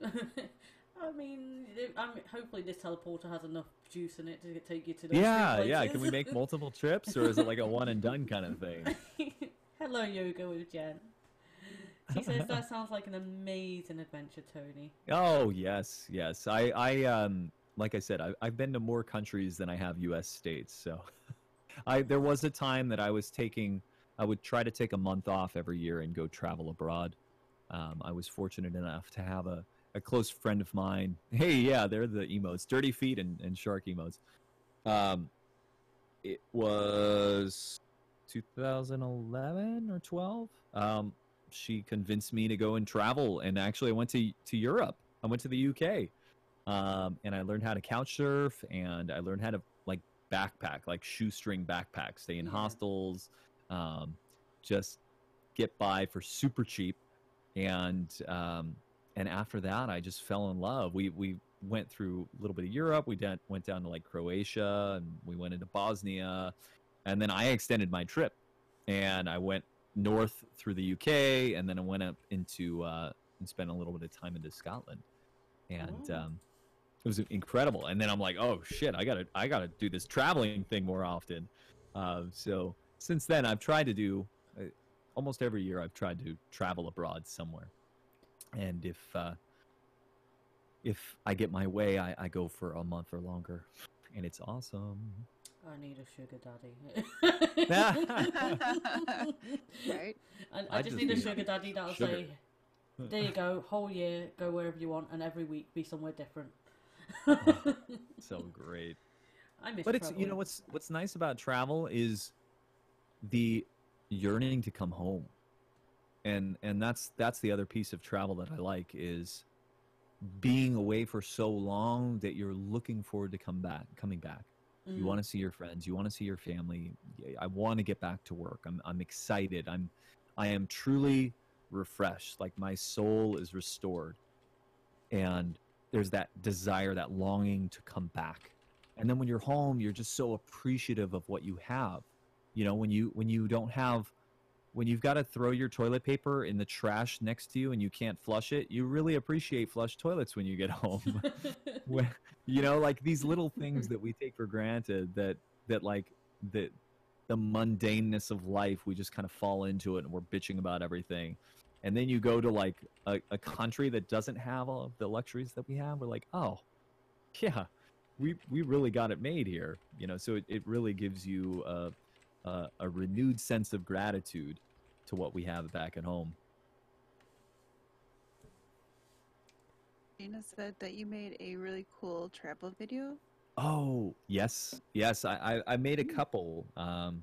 I mean, I mean, hopefully this teleporter has enough juice in it to take you to those yeah, yeah. Can we make multiple trips or is it like a one and done kind of thing? Hello, yoga with Jen. She says that sounds like an amazing adventure, Tony. Oh yes, yes. I, I um, like I said, I, I've been to more countries than I have U.S. states. So, I there was a time that I was taking, I would try to take a month off every year and go travel abroad. Um, I was fortunate enough to have a, a close friend of mine. Hey, yeah, they're the emotes, dirty feet and, and shark emotes. Um, it was 2011 or 12. Um, she convinced me to go and travel, and actually, I went to to Europe. I went to the UK, um, and I learned how to couch surf, and I learned how to like backpack, like shoestring backpack, stay in Yeah. hostels, um, just get by for super cheap, and um, and after that, I just fell in love. We we went through a little bit of Europe. We did, went down to like Croatia, and we went into Bosnia, and then I extended my trip, and I went north through the UK, and then I went up into uh, and spent a little bit of time into Scotland, and Oh. um, it was incredible. And then I'm like, oh shit, I gotta I gotta do this traveling thing more often. Uh, so since then, I've tried to do uh, almost every year. I've tried to travel abroad somewhere, and if uh, if I get my way, I, I go for a month or longer, and it's awesome. I need a sugar daddy. right? I, I, I just just need a sugar daddy that'll sugar. say, "There you go, whole year, go wherever you want, and every week be somewhere different." so great. I miss. but it's you know what's what's nice about travel is the yearning to come home and and that's that's the other piece of travel that i like is being away for so long that you're looking forward to come back coming back. You Mm. want to see your friends you want to see your family. I want to get back to work. I'm i'm excited. I'm i am truly refreshed. Like my soul is restored. And there's that desire that longing to come back. And then when you're home you're just so appreciative of what you have. You know when you when you don't have when you've got to throw your toilet paper in the trash next to you and you can't flush it you really appreciate flush toilets when you get home when, you know like these little things that we take for granted that that like that the mundaneness of life we just kind of fall into it and we're bitching about everything and then you go to like a, a country that doesn't have all of the luxuries that we have, we're like, oh, yeah, we we really got it made here, you know. So it, it really gives you a, a a renewed sense of gratitude to what we have back at home. Dana said that you made a really cool travel video. Oh yes, yes. I I, I made a couple. Um,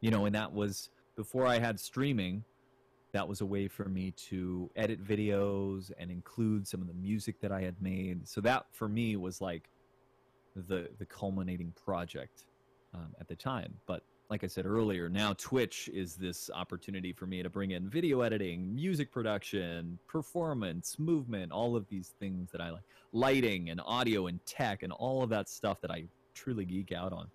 you know, and that was before I had streaming. That was a way for me to edit videos and include some of the music that I had made. So that for me was like the the culminating project um, at the time. But like I said earlier, now Twitch is this opportunity for me to bring in video editing, music production, performance, movement, all of these things that I like, lighting and audio and tech and all of that stuff that I truly geek out on.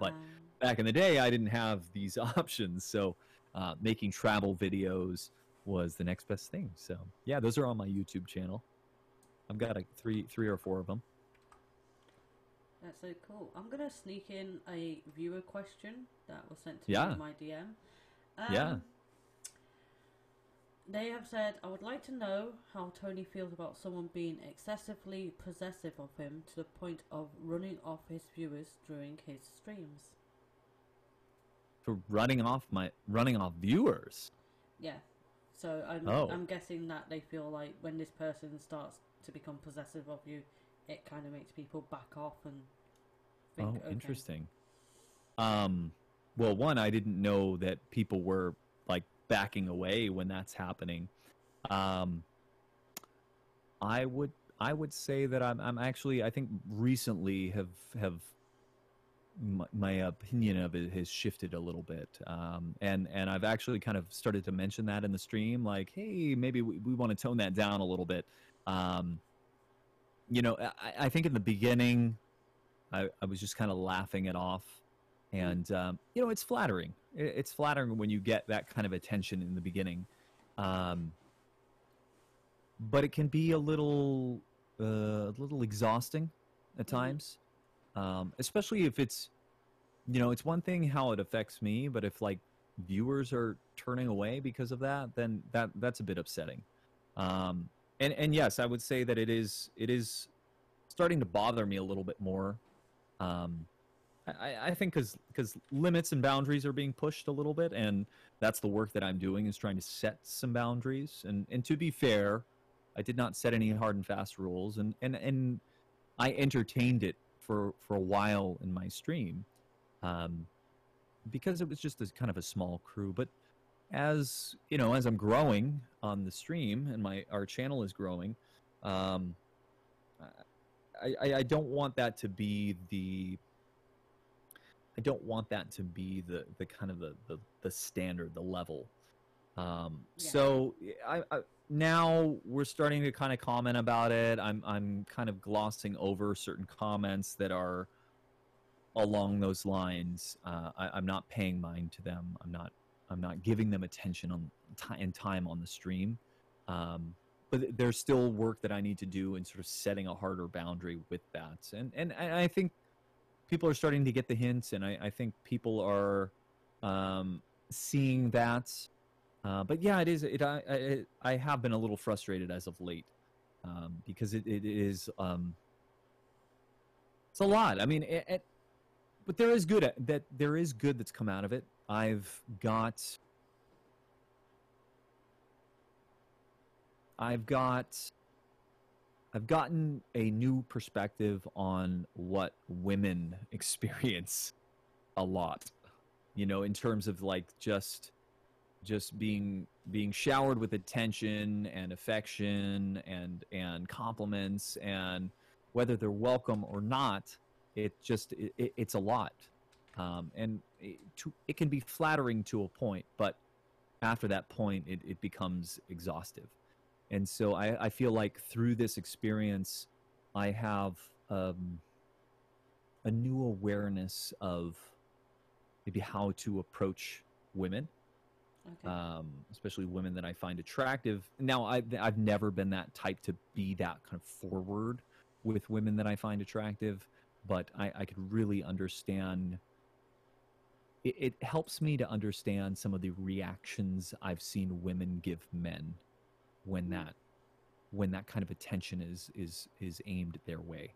But back in the day, I didn't have these options, so uh, making travel videos was the next best thing. So yeah, those are on my YouTube channel. I've got like three, three or four of them. That's so cool. I'm gonna sneak in a viewer question that was sent to Yeah. me in my DM. Um, Yeah. They have said, I would like to know how Tony feels about someone being excessively possessive of him to the point of running off his viewers during his streams. For running off my running off viewers. Yeah. So I'm, Oh. I'm guessing that they feel like when this person starts to become possessive of you, it kind of makes people back off and think, oh, okay. interesting. Um, well, one, I didn't know that people were like backing away when that's happening. Um, I would, I would say that I'm, I'm actually, I think recently have have my, my opinion of it has shifted a little bit, um, and and I've actually kind of started to mention that in the stream, like, hey, maybe we, we want to tone that down a little bit. Um, you know, I, I think in the beginning, I, I was just kind of laughing it off. And, um, you know, it's flattering. It, it's flattering when you get that kind of attention in the beginning. Um, but it can be a little, uh, a little exhausting at Mhm. times, um, especially if it's, you know, it's one thing how it affects me, but if like viewers are turning away because of that, then that that's a bit upsetting. Um, and and yes, I would say that it is it is starting to bother me a little bit more. Um, I, I think because because limits and boundaries are being pushed a little bit, and that's the work that I'm doing is trying to set some boundaries. And and to be fair, I did not set any hard and fast rules, and and and I entertained it for for a while in my stream, um, because it was just a kind of a small crew. But as you know, as I'm growing on the stream and my our channel is growing, um, I, I I don't want that to be the I don't want that to be the the kind of the the, the standard, the level. Um, Yeah. So I, I now we're starting to kind of comment about it. I'm I'm kind of glossing over certain comments that are along those lines. Uh, I, I'm not paying mind to them. I'm not I'm not giving them attention on ti and time on the stream. Um, but there's still work that I need to do in sort of setting a harder boundary with that. And and I think people are starting to get the hints, and I, I think people are um, seeing that. Uh, but yeah, it is. It I, I it, I have been a little frustrated as of late um, because it, it is um, it's a lot. I mean, it, it, but there is good at, that there is good that's come out of it. I've got I've got I've gotten a new perspective on what women experience a lot. You know, in terms of like just just being being showered with attention and affection and and compliments and whether they're welcome or not, it just it, it, it's a lot. Um, and it, to, it can be flattering to a point, but after that point, it, it becomes exhaustive. And so I, I feel like through this experience, I have um, a new awareness of maybe how to approach women, Okay. um, especially women that I find attractive. Now, I, I've never been that type to be that kind of forward with women that I find attractive, but I, I could really understand it, it helps me to understand some of the reactions I've seen women give men when that when that kind of attention is is is aimed their way.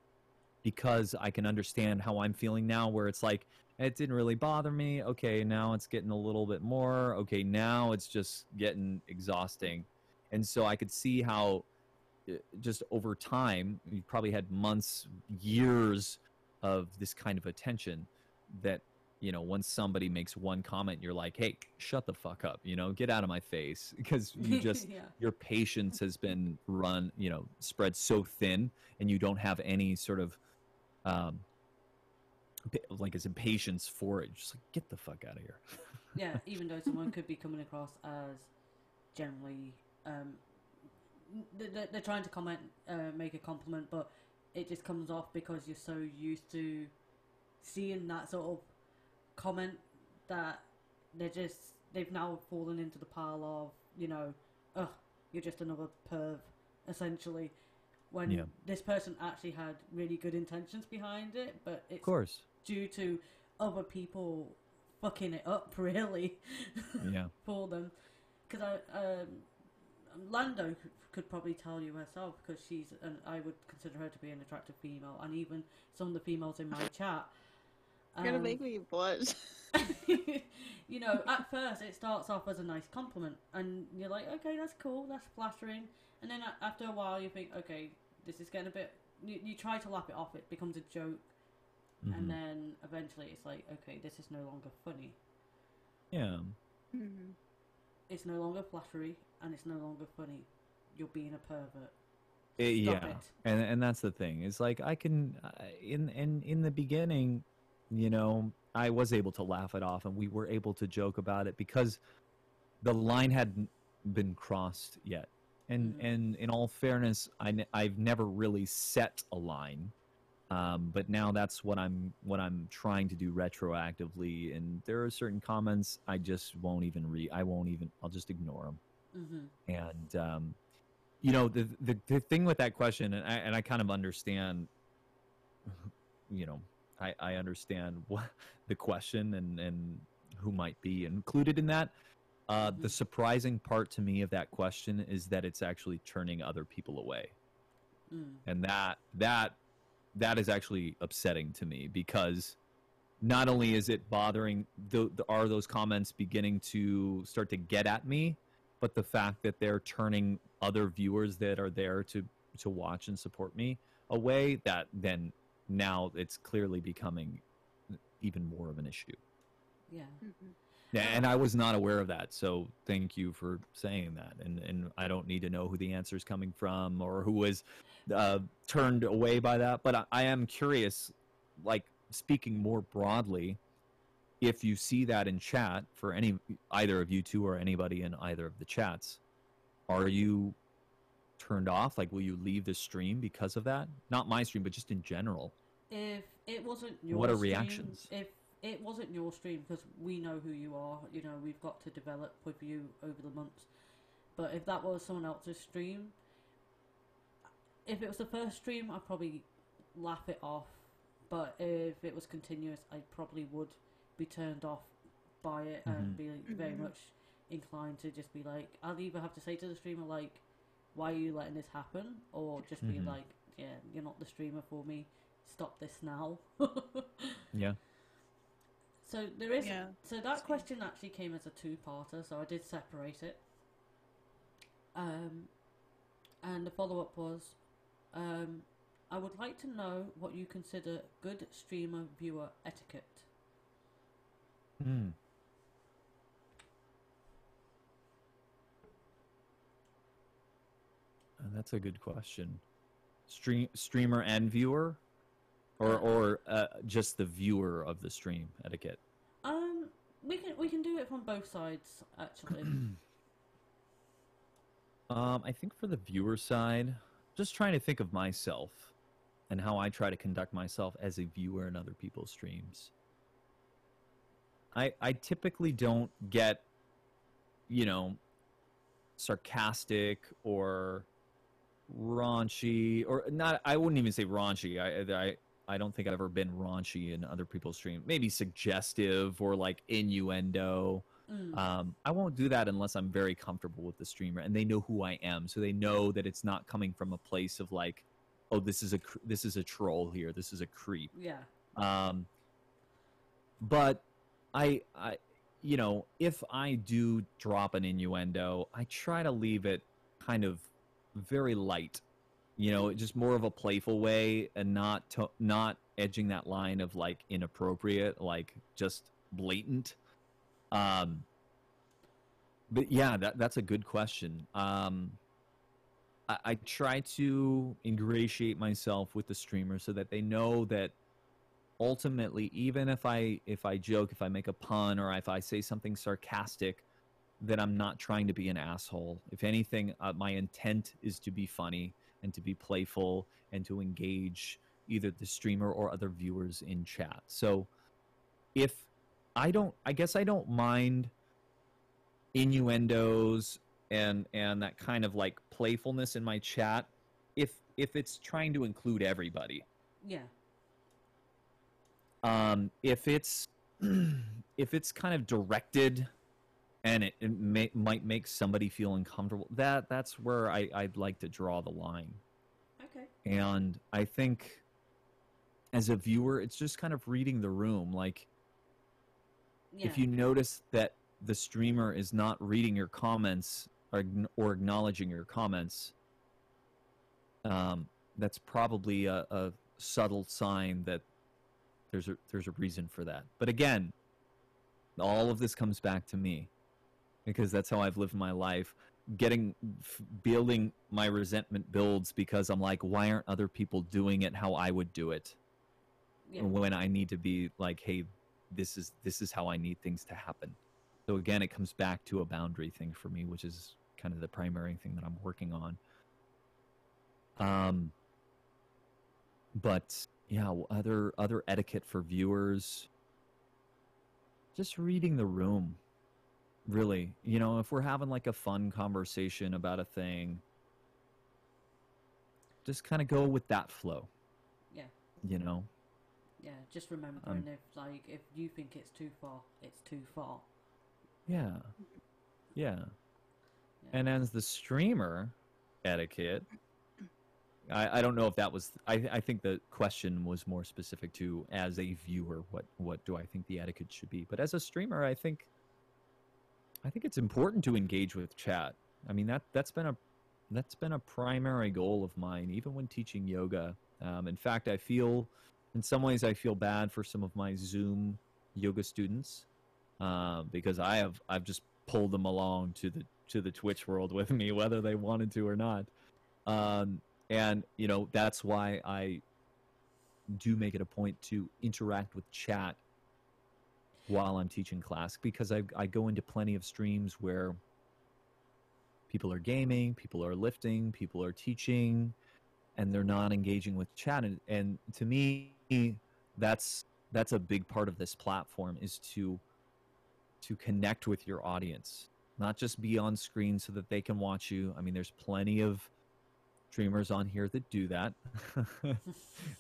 Because I can understand how I'm feeling now where it's like it didn't really bother me. Okay now it's getting a little bit more. Okay now it's just getting exhausting. And so I could see how uh, just over time you probably had months years of this kind of attention that you know once somebody makes one comment you're like hey shut the fuck up you know get out of my face because you just yeah. your patience has been run you know spread so thin and you don't have any sort of um like as impatience for it just like get the fuck out of here yeah, even though someone could be coming across as generally, um, th- th- they're trying to comment, uh, make a compliment, but it just comes off because you're so used to seeing that sort of comment that they're just they've now fallen into the pile of you know, ugh, you're just another perv, essentially. When Yeah. this person actually had really good intentions behind it, but of it's course due to other people fucking it up, really, yeah for them. Because I, um, Lando could, probably tell you herself because she's, an, I would consider her to be an attractive female, and even some of the females in my chat. You're gonna um, make me blush. you know, at first it starts off as a nice compliment, and you're like, okay, that's cool, that's flattering, and then after a while you think, okay, this is getting a bit. You, you try to laugh it off, it becomes a joke, Mhm. and then eventually it's like, okay, this is no longer funny. yeah Mhm. It's no longer flattery, and it's no longer funny. You're being a pervert. Eh, Stop yeah it. and and that's the thing it's like i can in in in the beginning you know i was able to laugh it off and we were able to joke about it because the line hadn't been crossed yet. And Mhm. and in all fairness I I've never really set a line um, but now that's what i'm what i'm trying to do retroactively and there are certain comments i just won't even read i won't even i'll just ignore them hmm and um, you know the, the the thing with that question and I, and I kind of understand you know I, I understand what the question and and who might be included in that uh, the Mhm. surprising part to me of that question is that it's actually turning other people away Mm. and that that that is actually upsetting to me because not only is it bothering the, the are those comments beginning to start to get at me but the fact that they're turning other viewers that are there to to watch and support me away that then now it's clearly becoming even more of an issue Yeah. Mhm. yeah, and I was not aware of that. So thank you for saying that. And and I don't need to know who the answer is coming from or who was uh, turned away by that. But I, I am curious, like speaking more broadly, if you see that in chat for any either of you two or anybody in either of the chats, are you turned off? Like, will you leave the stream because of that? Not my stream, but just in general. If it wasn't your What are stream, reactions? If it wasn't your stream, because we know who you are, you know, we've got to develop with you over the months. But if that was someone else's stream, if it was the first stream, I'd probably laugh it off. But if it was continuous, I probably would be turned off by it and Mhm. be very Mhm. much inclined to just be like, I'll either have to say to the streamer like, "Why are you letting this happen?" or just be Mhm. like, "Yeah, you're not the streamer for me. Stop this now." Yeah. So there is. Yeah. So that question actually came as a two-parter, so I did separate it. Um, and the follow-up was, um, I would like to know what you consider good streamer viewer etiquette. Hmm. Uh, That's a good question. Stream streamer and viewer, or Uh, or uh, just the viewer of the stream etiquette. Um, we can we can do it from both sides actually. Um, I think for the viewer side, just trying to think of myself and how I try to conduct myself as a viewer in other people's streams. I I typically don't get, you know, sarcastic or raunchy or not. I wouldn't even say raunchy. I I I don't think I've ever been raunchy in other people's stream. Maybe suggestive or like innuendo. Mm. Um, I won't do that unless I'm very comfortable with the streamer and they know who I am, so they know that it's not coming from a place of like, oh, this is a this is a troll here, this is a creep. yeah. Um, but I, I, you know, if I do drop an innuendo, I try to leave it kind of very light, you know, just more of a playful way, and not to, not edging that line of like inappropriate, like just blatant. Um, but yeah, that that's a good question. Um, I, I try to ingratiate myself with the streamer so that they know that ultimately even if i if i joke if i make a pun or if i say something sarcastic that i'm not trying to be an asshole. If anything uh, my intent is to be funny and to be playful and to engage either the streamer or other viewers in chat. So if i don't i guess i don't mind innuendos and and that kind of like playfulness in my chat if if it's trying to include everybody. Yeah. um, if it's if it's kind of directed and it, it may, might make somebody feel uncomfortable that that's where I, i'd like to draw the line Okay. and i think as a viewer it's just kind of reading the room like Yeah. if you notice that the streamer is not reading your comments or, or acknowledging your comments um, that's probably a, a subtle sign that there's a there's a reason for that but again all of this comes back to me because that's how i've lived my life getting building my resentment builds because i'm like why aren't other people doing it how i would do it yeah. when I need to be like, hey, this is this is how I need things to happen. So again, it comes back to a boundary thing for me, which is kind of the primary thing that I'm working on. Um, but yeah, other other etiquette for viewers. Just reading the room, really. You know, if we're having like a fun conversation about a thing, just kind of go with that flow. Yeah. You know. Yeah. Just remembering Um, if like if you think it's too far, it's too far. Yeah. Yeah. Yeah. And as the streamer etiquette, I, I don't know if that was I, I think the question was more specific to as a viewer, what what do I think the etiquette should be? But as a streamer, I think I think it's important to engage with chat. I mean that that's been a that's been a primary goal of mine, even when teaching yoga. Um, in fact, I feel in some ways I feel bad for some of my Zoom yoga students um, because I have I've just pulled them along to the to the Twitch world with me, whether they wanted to or not. Um, and you know that's why I do make it a point to interact with chat while I'm teaching class because I I go into plenty of streams where people are gaming, people are lifting, people are teaching, and they're not engaging with chat. And, and to me, that's that's a big part of this platform is to to connect with your audience, not just be on screen so that they can watch you. I mean, there's plenty of streamers on here that do that.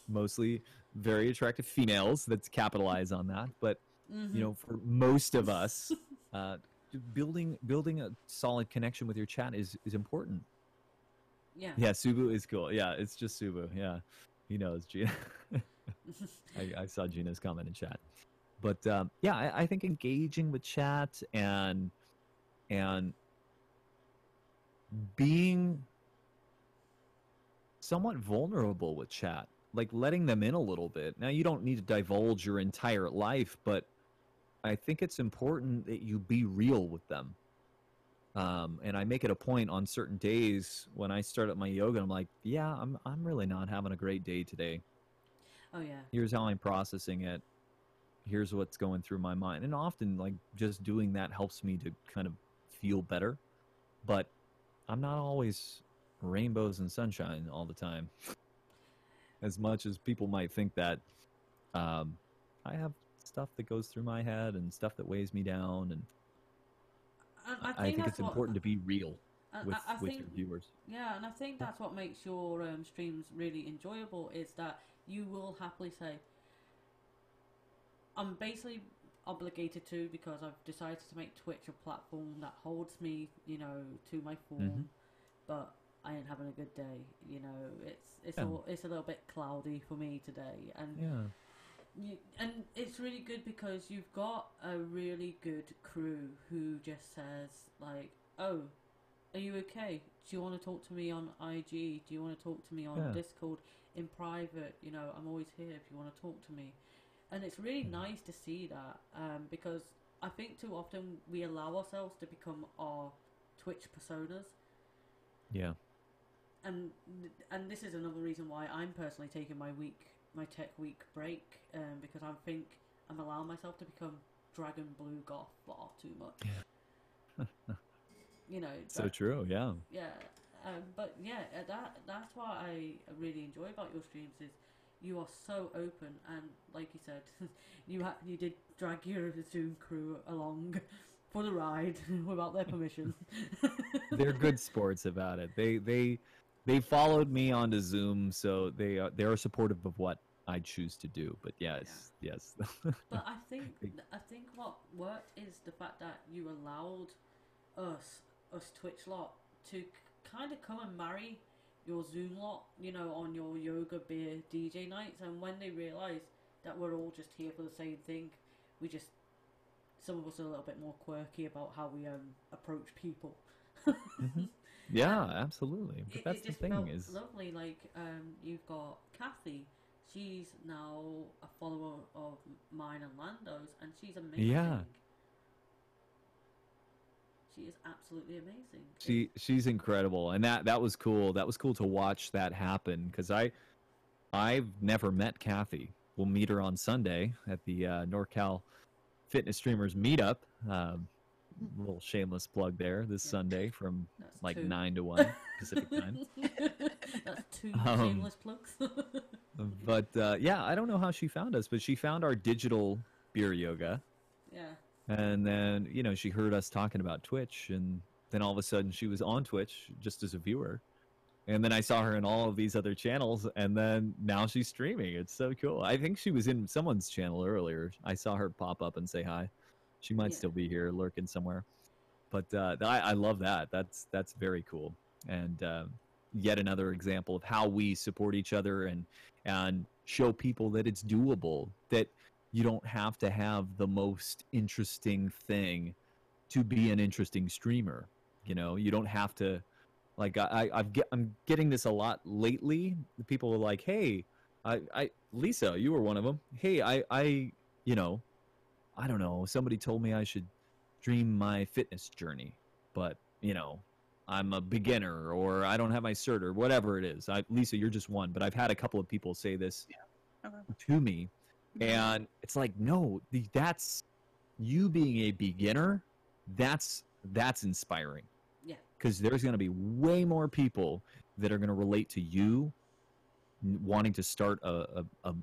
Mostly very attractive females that capitalize on that, but Mhm. you know for most of us uh, building building a solid connection with your chat is is important. Yeah. yeah subu is cool. Yeah it's just subu. Yeah. He knows gina. I, I saw gina's comment in chat. But um, yeah I, I think engaging with chat and and being somewhat vulnerable with chat like letting them in a little bit. Now you don't need to divulge your entire life but I think it's important that you be real with them. Um, and I make it a point on certain days when I start up my yoga. I'm like, yeah, I'm I'm really not having a great day today. Oh yeah. Here's how I'm processing it. Here's what's going through my mind. And often, like just doing that helps me to kind of feel better. But I'm not always rainbows and sunshine all the time. as much as people might think that, um, I have stuff that goes through my head and stuff that weighs me down and I, I think, think it's what, important to be real with, I, I with think, your viewers. Yeah, and I think that's what makes your um, streams really enjoyable is that you will happily say, I'm basically obligated to because I've decided to make Twitch a platform that holds me, you know, to my form. Mhm. But I ain't having a good day. You know, it's it's Yeah. all, it's a little bit cloudy for me today, and Yeah. You, and it's really good because you've got a really good crew who just says like, "Oh, are you okay? Do you want to talk to me on IG? Do you want to talk to me on Yeah. Discord in private? You know, I'm always here if you want to talk to me." And it's really Mhm. nice to see that um, because I think too often we allow ourselves to become our Twitch personas Yeah. and and this is another reason why I'm personally taking my week, my tech week break, um, because I think I'm allowing myself to become Dragon Blue Goth far too much. you know, So that- true. Yeah. yeah. Um, but yeah, uh, that that's what I really enjoy about your streams is you are so open and like you said, you ha- you did drag your Zoom crew along for the ride without their permission. They're good sports about it. They they they followed me onto Zoom, so they are they are supportive of what I choose to do. But yes, yes. But I think I think what worked is the fact that you allowed us us Twitch lot to kind of come and marry your Zoom lot, you know, on your yoga beer DJ nights, and when they realise that we're all just here for the same thing, we just some of us are a little bit more quirky about how we um approach people. Mhm. Yeah, absolutely. But It- that's it the thing is lovely. Like um, you've got Kathy. She's now a follower of mine and Lando's, and she's amazing. Yeah. She is absolutely amazing. she she's incredible and that that was cool that was cool to watch that happen because i i've never met kathy we'll meet her on sunday at the uh, norcal fitness streamers meetup um, little shameless plug there this sunday from That's like two. 9 to 1 pacific time. That's two Um, shameless plugs. but uh, yeah i don't know how she found us but she found our digital beer yoga. Yeah. and then you know she heard us talking about twitch and then all of a sudden she was on twitch just as a viewer. And then i saw her in all of these other channels and then now she's streaming. It's so cool. I think she was in someone's channel earlier. I saw her pop up and say hi she might Yeah. still be here lurking somewhere but uh, I, I love that that's that's very cool and uh, yet another example of how we support each other and and show people that it's doable that you don't have to have the most interesting thing to be an interesting streamer. You know, you don't have to like I, I I've get I'm getting this a lot lately. People are like, "Hey, I I Lisa, you were one of them. Hey, I I you know, I don't know. Somebody told me I should dream my fitness journey, but you know, I'm a beginner or I don't have my cert or whatever it is. I, Lisa, you're just one, but I've had a couple of people say this Okay. to me mm-hmm. and it's like no the, that's you being a beginner that's that's inspiring Yeah. because there's going to be way more people that are going to relate to you wanting to start a, a, a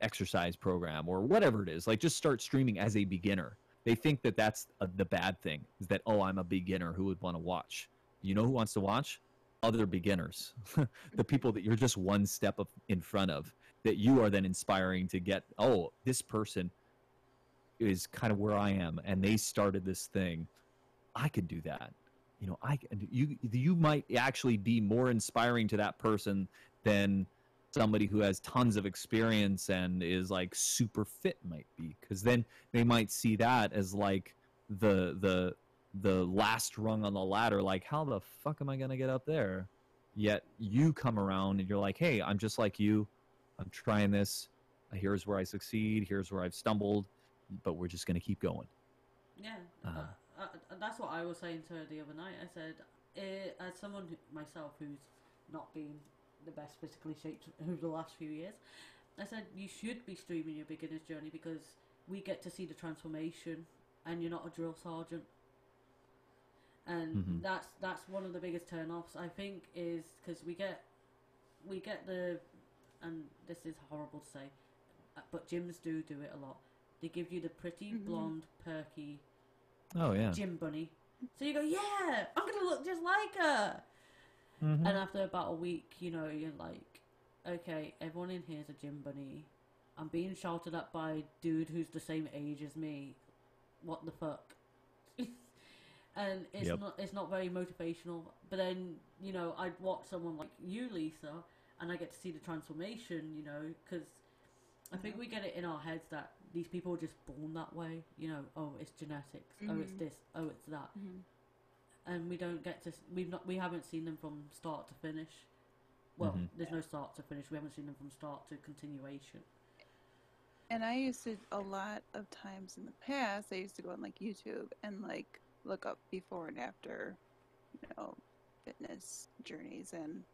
exercise program or whatever it is like just start streaming as a beginner. They think that that's a, the bad thing is that oh i'm a beginner who would want to watch? You know who wants to watch? Other beginners. The people that you're just one step of, in front of that you are then inspiring to get oh this person is kind of where i am and they started this thing. I could do that. You know i you you might actually be more inspiring to that person than somebody who has tons of experience and is like super fit might be because then they might see that as like the the the last rung on the ladder like how the fuck am i going to get up there? Yet you come around and you're like hey i'm just like you. I'm trying this. Here's where i succeed. Here's where i've stumbled. But we're just going to keep going. Yeah, Uh-huh. uh, uh, that's what I was saying to her the other night. I said, eh, as someone who, myself who's not been the best physically shaped over the last few years, I said you should be streaming your beginner's journey because we get to see the transformation, and you're not a drill sergeant. And Mhm. that's that's one of the biggest turn-offs I think is because we get we get the and this is horrible to say, uh, but gyms do do it a lot. They give you the pretty Mhm. blonde, perky oh yeah gym bunny. So you go, yeah, I'm gonna look just like her. Mhm. And after about a week, you know, you're like, okay, everyone in here is a gym bunny. I'm being shouted at by a dude who's the same age as me. What the fuck? and it's Yep. not it's not very motivational. But then you know I'd watch someone like you, Lisa, and I get to see the transformation. You know, because I think we get it in our heads that these people are just born that way. You know, oh it's genetics. Oh it's Mhm. this. Oh it's that. Mhm. And we don't get to. We've not. We haven't seen them from start to finish. Well, Mhm. there's no start to finish. We haven't seen them from start to continuation. And I used to a lot of times in the past. I used to go on like YouTube and like look up before and after, you know, fitness journeys, and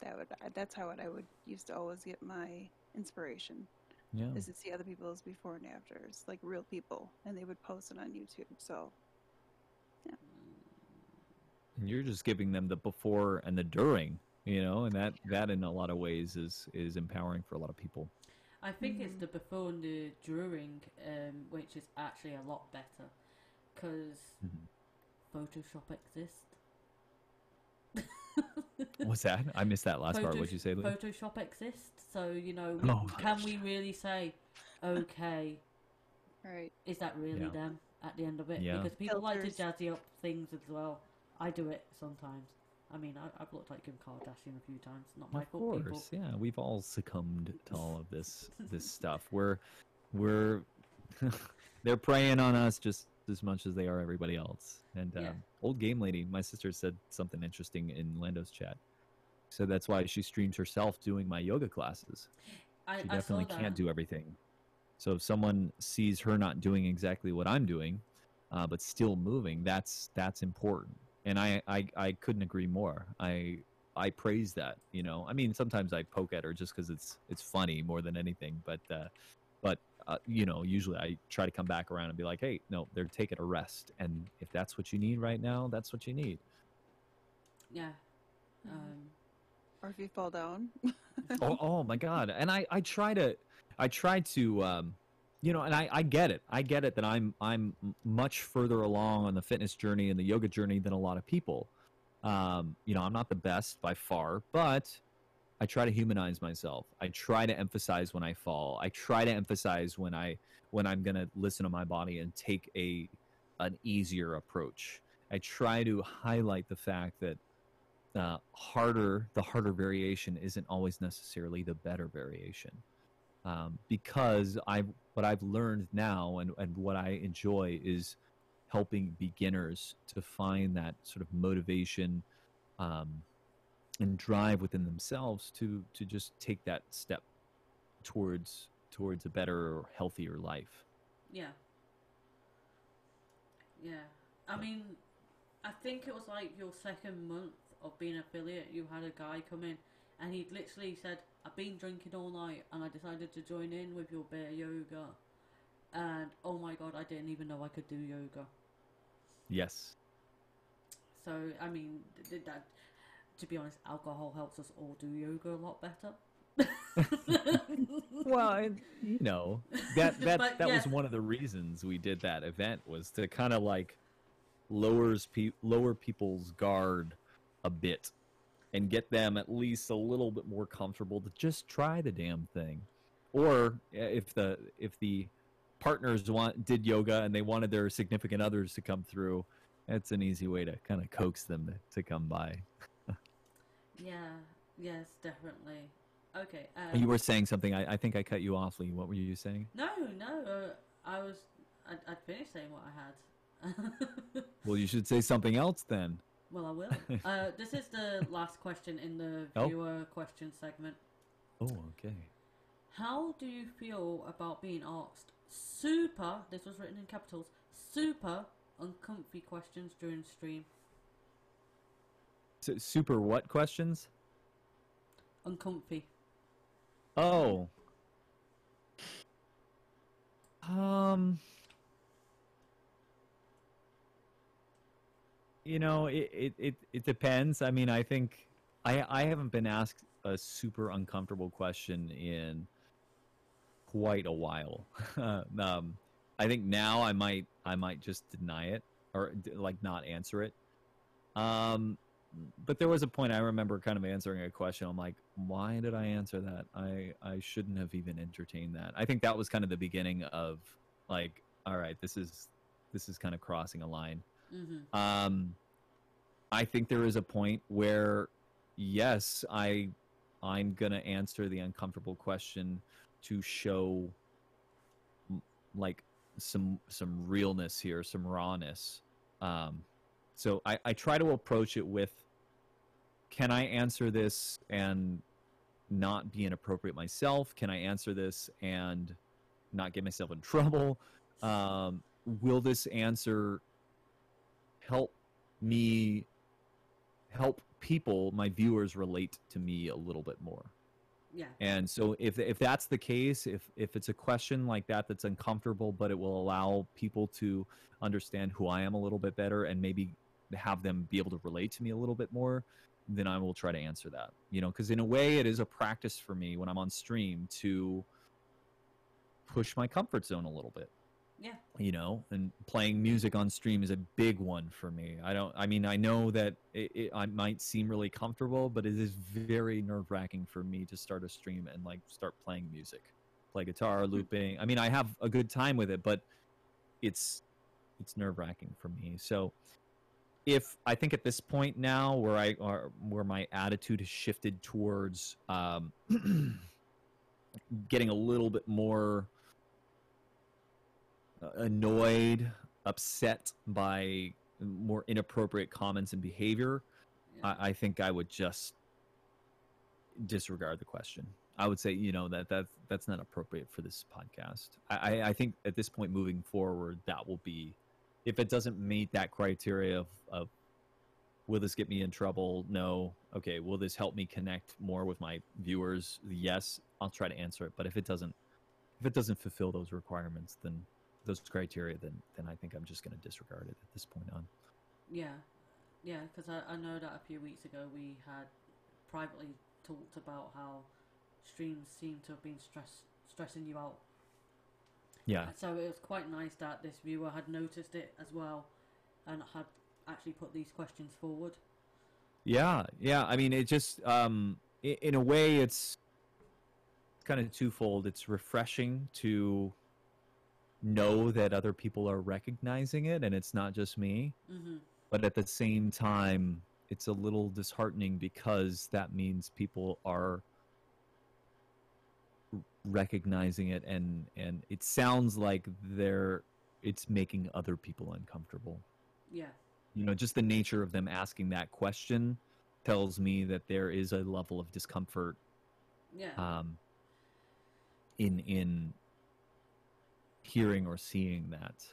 that would that's how I would used to always get my inspiration Yeah. is to see other people's before and afters, like real people, and they would post it on YouTube. So And you're just giving them the before and the during, you know, and that that in a lot of ways is is empowering for a lot of people. I think it's Mhm. the before and the during, um, which is actually a lot better, because Photoshop exists. What's that? I missed that last part. What'd you say? Lee? Photoshop exists, so you know, Oh. can we really say, okay, right, is that really Yeah. them at the end of it? Yeah. Because people like to Filters. jazzy up things as well. I do it sometimes. I mean, I, I've looked like Kim Kardashian a few times. Not my of fault, people. course, yeah. We've all succumbed to all of this this stuff. We're we're they're preying on us just as much as they are everybody else. And Yeah. um, old game lady, my sister said something interesting in Lando's chat. So that's why she streams herself doing my yoga classes. I, She definitely can't do everything. So if someone sees her not doing exactly what I'm doing, uh, but still moving, that's that's important. And I, I I couldn't agree more. I I praise that. You know, I mean, sometimes I poke at her just because it's it's funny more than anything. But uh, but uh, you know, usually I try to come back around and be like, hey, no, they're taking a rest, and if that's what you need right now, that's what you need. Yeah. Mhm. Um, or if you fall down. oh, oh my god and i i try to i try to um you know and i i get it. I get it that i'm i'm much further along on the fitness journey and the yoga journey than a lot of people. Um you know i'm not the best by far but i try to humanize myself. I try to emphasize when i fall. I try to emphasize when i when i'm going to listen to my body and take a an easier approach. I try to highlight the fact that uh, harder the harder variation isn't always necessarily the better variation. Um, because i what i've learned now and, and what i enjoy is helping beginners to find that sort of motivation um, and drive within themselves to to just take that step towards towards a better or healthier life Yeah. Yeah. I mean, I think it was like your second month of being affiliate, you had a guy come in and he'd literally said, I've been drinking all night and I decided to join in with your bear yoga. And oh my god, I didn't even know I could do yoga. yes So, I mean, th- th- that, to be honest, alcohol helps us all do yoga a lot better. well I, you know that that But, that was one of the reasons we did that event was to kind of like lowers pe- lower people's guard a bit and get them at least a little bit more comfortable to just try the damn thing or uh, if the if the partners want did yoga and they wanted their significant others to come through it's an easy way to kind of coax them to, to come by yeah, yes, definitely. Okay. Um, you were saying something I, I think i cut you off lee what were you saying No, no. Uh, I was. I'd, I'd finished saying what I had. well you should say something else then well, I will. Uh, this is the last question in the Oh. viewer question segment. oh okay How do you feel about being asked super? This was written in capitals. Super uncomfy questions during stream. S super what questions? Uncomfy. Oh. Um. You know, it, it, it, it depends. I mean, I think I I haven't been asked a super uncomfortable question in quite a while. um, I think now I might I might just deny it or like not answer it. Um, but there was a point I remember kind of answering a question. I'm like, why did I answer that? I I shouldn't have even entertained that. I think that was kind of the beginning of like, all right, this is this is kind of crossing a line. Hmm Um, I think there is a point where, yes, I, I'm gonna answer the uncomfortable question to show, like some some realness here, some rawness. Um, so I, I try to approach it with, can I answer this and not be inappropriate myself? Can I answer this and not get myself in trouble? Um, will this answer help me help people my viewers relate to me a little bit more Yeah. and so if if that's the case if if it's a question like that that's uncomfortable but it will allow people to understand who I am a little bit better and maybe have them be able to relate to me a little bit more then I will try to answer that you know because in a way it is a practice for me when I'm on stream to push my comfort zone a little bit Yeah. you know and playing music on stream is a big one for me. I don't i mean i know that it, it i might seem really comfortable but it is very nerve-wracking for me to start a stream and like start playing music. Play guitar looping i mean i have a good time with it but it's it's nerve-wracking for me. So if i think at this point now where i or where my attitude has shifted towards um getting a little bit more Uh, annoyed, upset by more inappropriate comments and behavior, yeah. I, I think I would just disregard the question. I would say, you know, that that that's not appropriate for this podcast. I, I, I think at this point, moving forward, that will be, if it doesn't meet that criteria of, of will this get me in trouble? No. Okay. Will this help me connect more with my viewers? Yes. I'll try to answer it. But if it doesn't, if it doesn't fulfill those requirements, then those criteria, then then I think I'm just going to disregard it at this point on. Yeah, yeah, because I, I know that a few weeks ago we had privately talked about how streams seem to have been stress stressing you out. Yeah. So it was quite nice that this viewer had noticed it as well, and had actually put these questions forward. Yeah, yeah. I mean, it just um, in a way, it's kind of twofold. It's refreshing to know that other people are recognizing it, and it's not just me. hmm But at the same time, it's a little disheartening because that means people are recognizing it, and and it sounds like they're it's making other people uncomfortable. Yeah, you know just the nature of them asking that question tells me that there is a level of discomfort yeah, um, in in hearing or seeing that.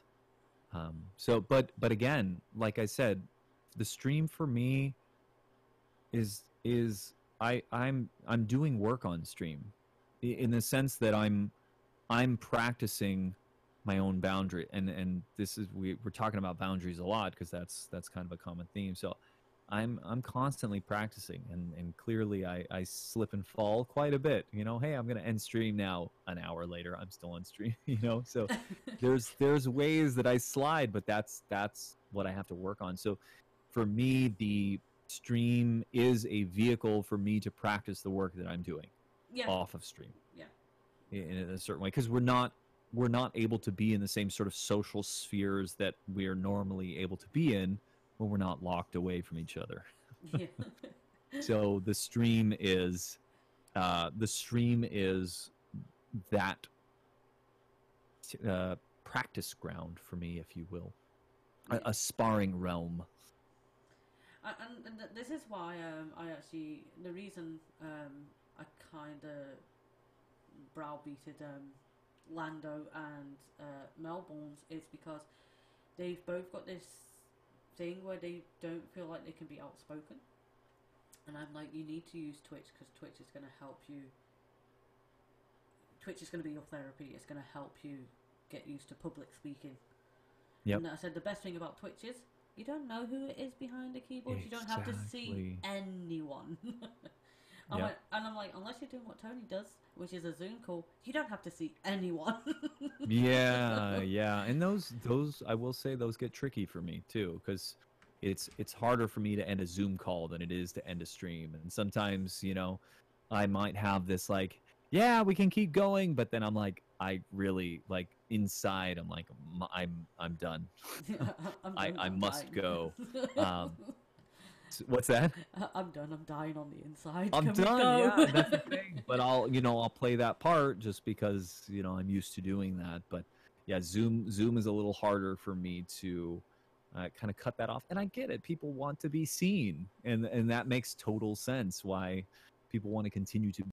Um, so but but again like i said the stream for me is is i i'm i'm doing work on stream in the sense that i'm i'm practicing my own boundary. And and this is we, we're talking about boundaries a lot because that's that's kind of a common theme. So i'm i'm constantly practicing and and clearly i i slip and fall quite a bit you know hey i'm gonna end stream now. An hour later i'm still on stream you know so there's there's ways that i slide but that's that's what i have to work on. So for me the stream is a vehicle for me to practice the work that i'm doing yeah, off of stream. Yeah. in, in a certain way because we're not we're not able to be in the same sort of social spheres that we are normally able to be in when we're not locked away from each other. Yeah, so the stream is uh, the stream is that uh, practice ground for me if you will. A, a sparring realm. And, and- and this is why um, I actually the reason um, I kind of browbeated um, Lando and uh, Melbourne's is because they've both got this thing where they don't feel like they can be outspoken, and I'm like, you need to use Twitch because Twitch is going to help you. Twitch is going to be your therapy. It's going to help you get used to public speaking. Yep. And I said the best thing about Twitch is you don't know who it is behind the keyboard. You don't have to see anyone. I'm Yep. like, and I'm like, unless you're doing what Tony does, which is a Zoom call, you don't have to see anyone. yeah yeah and those those i will say those get tricky for me too because it's it's harder for me to end a Zoom call than it is to end a stream. And sometimes, you know, I might have this like, yeah, we can keep going, but then I'm like, I really like inside, I'm like, I'm I'm done. I'm I- done, I must go. Um, What's that? I'm done. I'm dying on the inside. I'm Can done. Yeah, that's the thing. But I'll, you know, I'll play that part just because you know I'm used to doing that. But yeah, Zoom, Zoom is a little harder for me to uh, kind of cut that off. And I get it. People want to be seen, and and that makes total sense. Why people want to continue to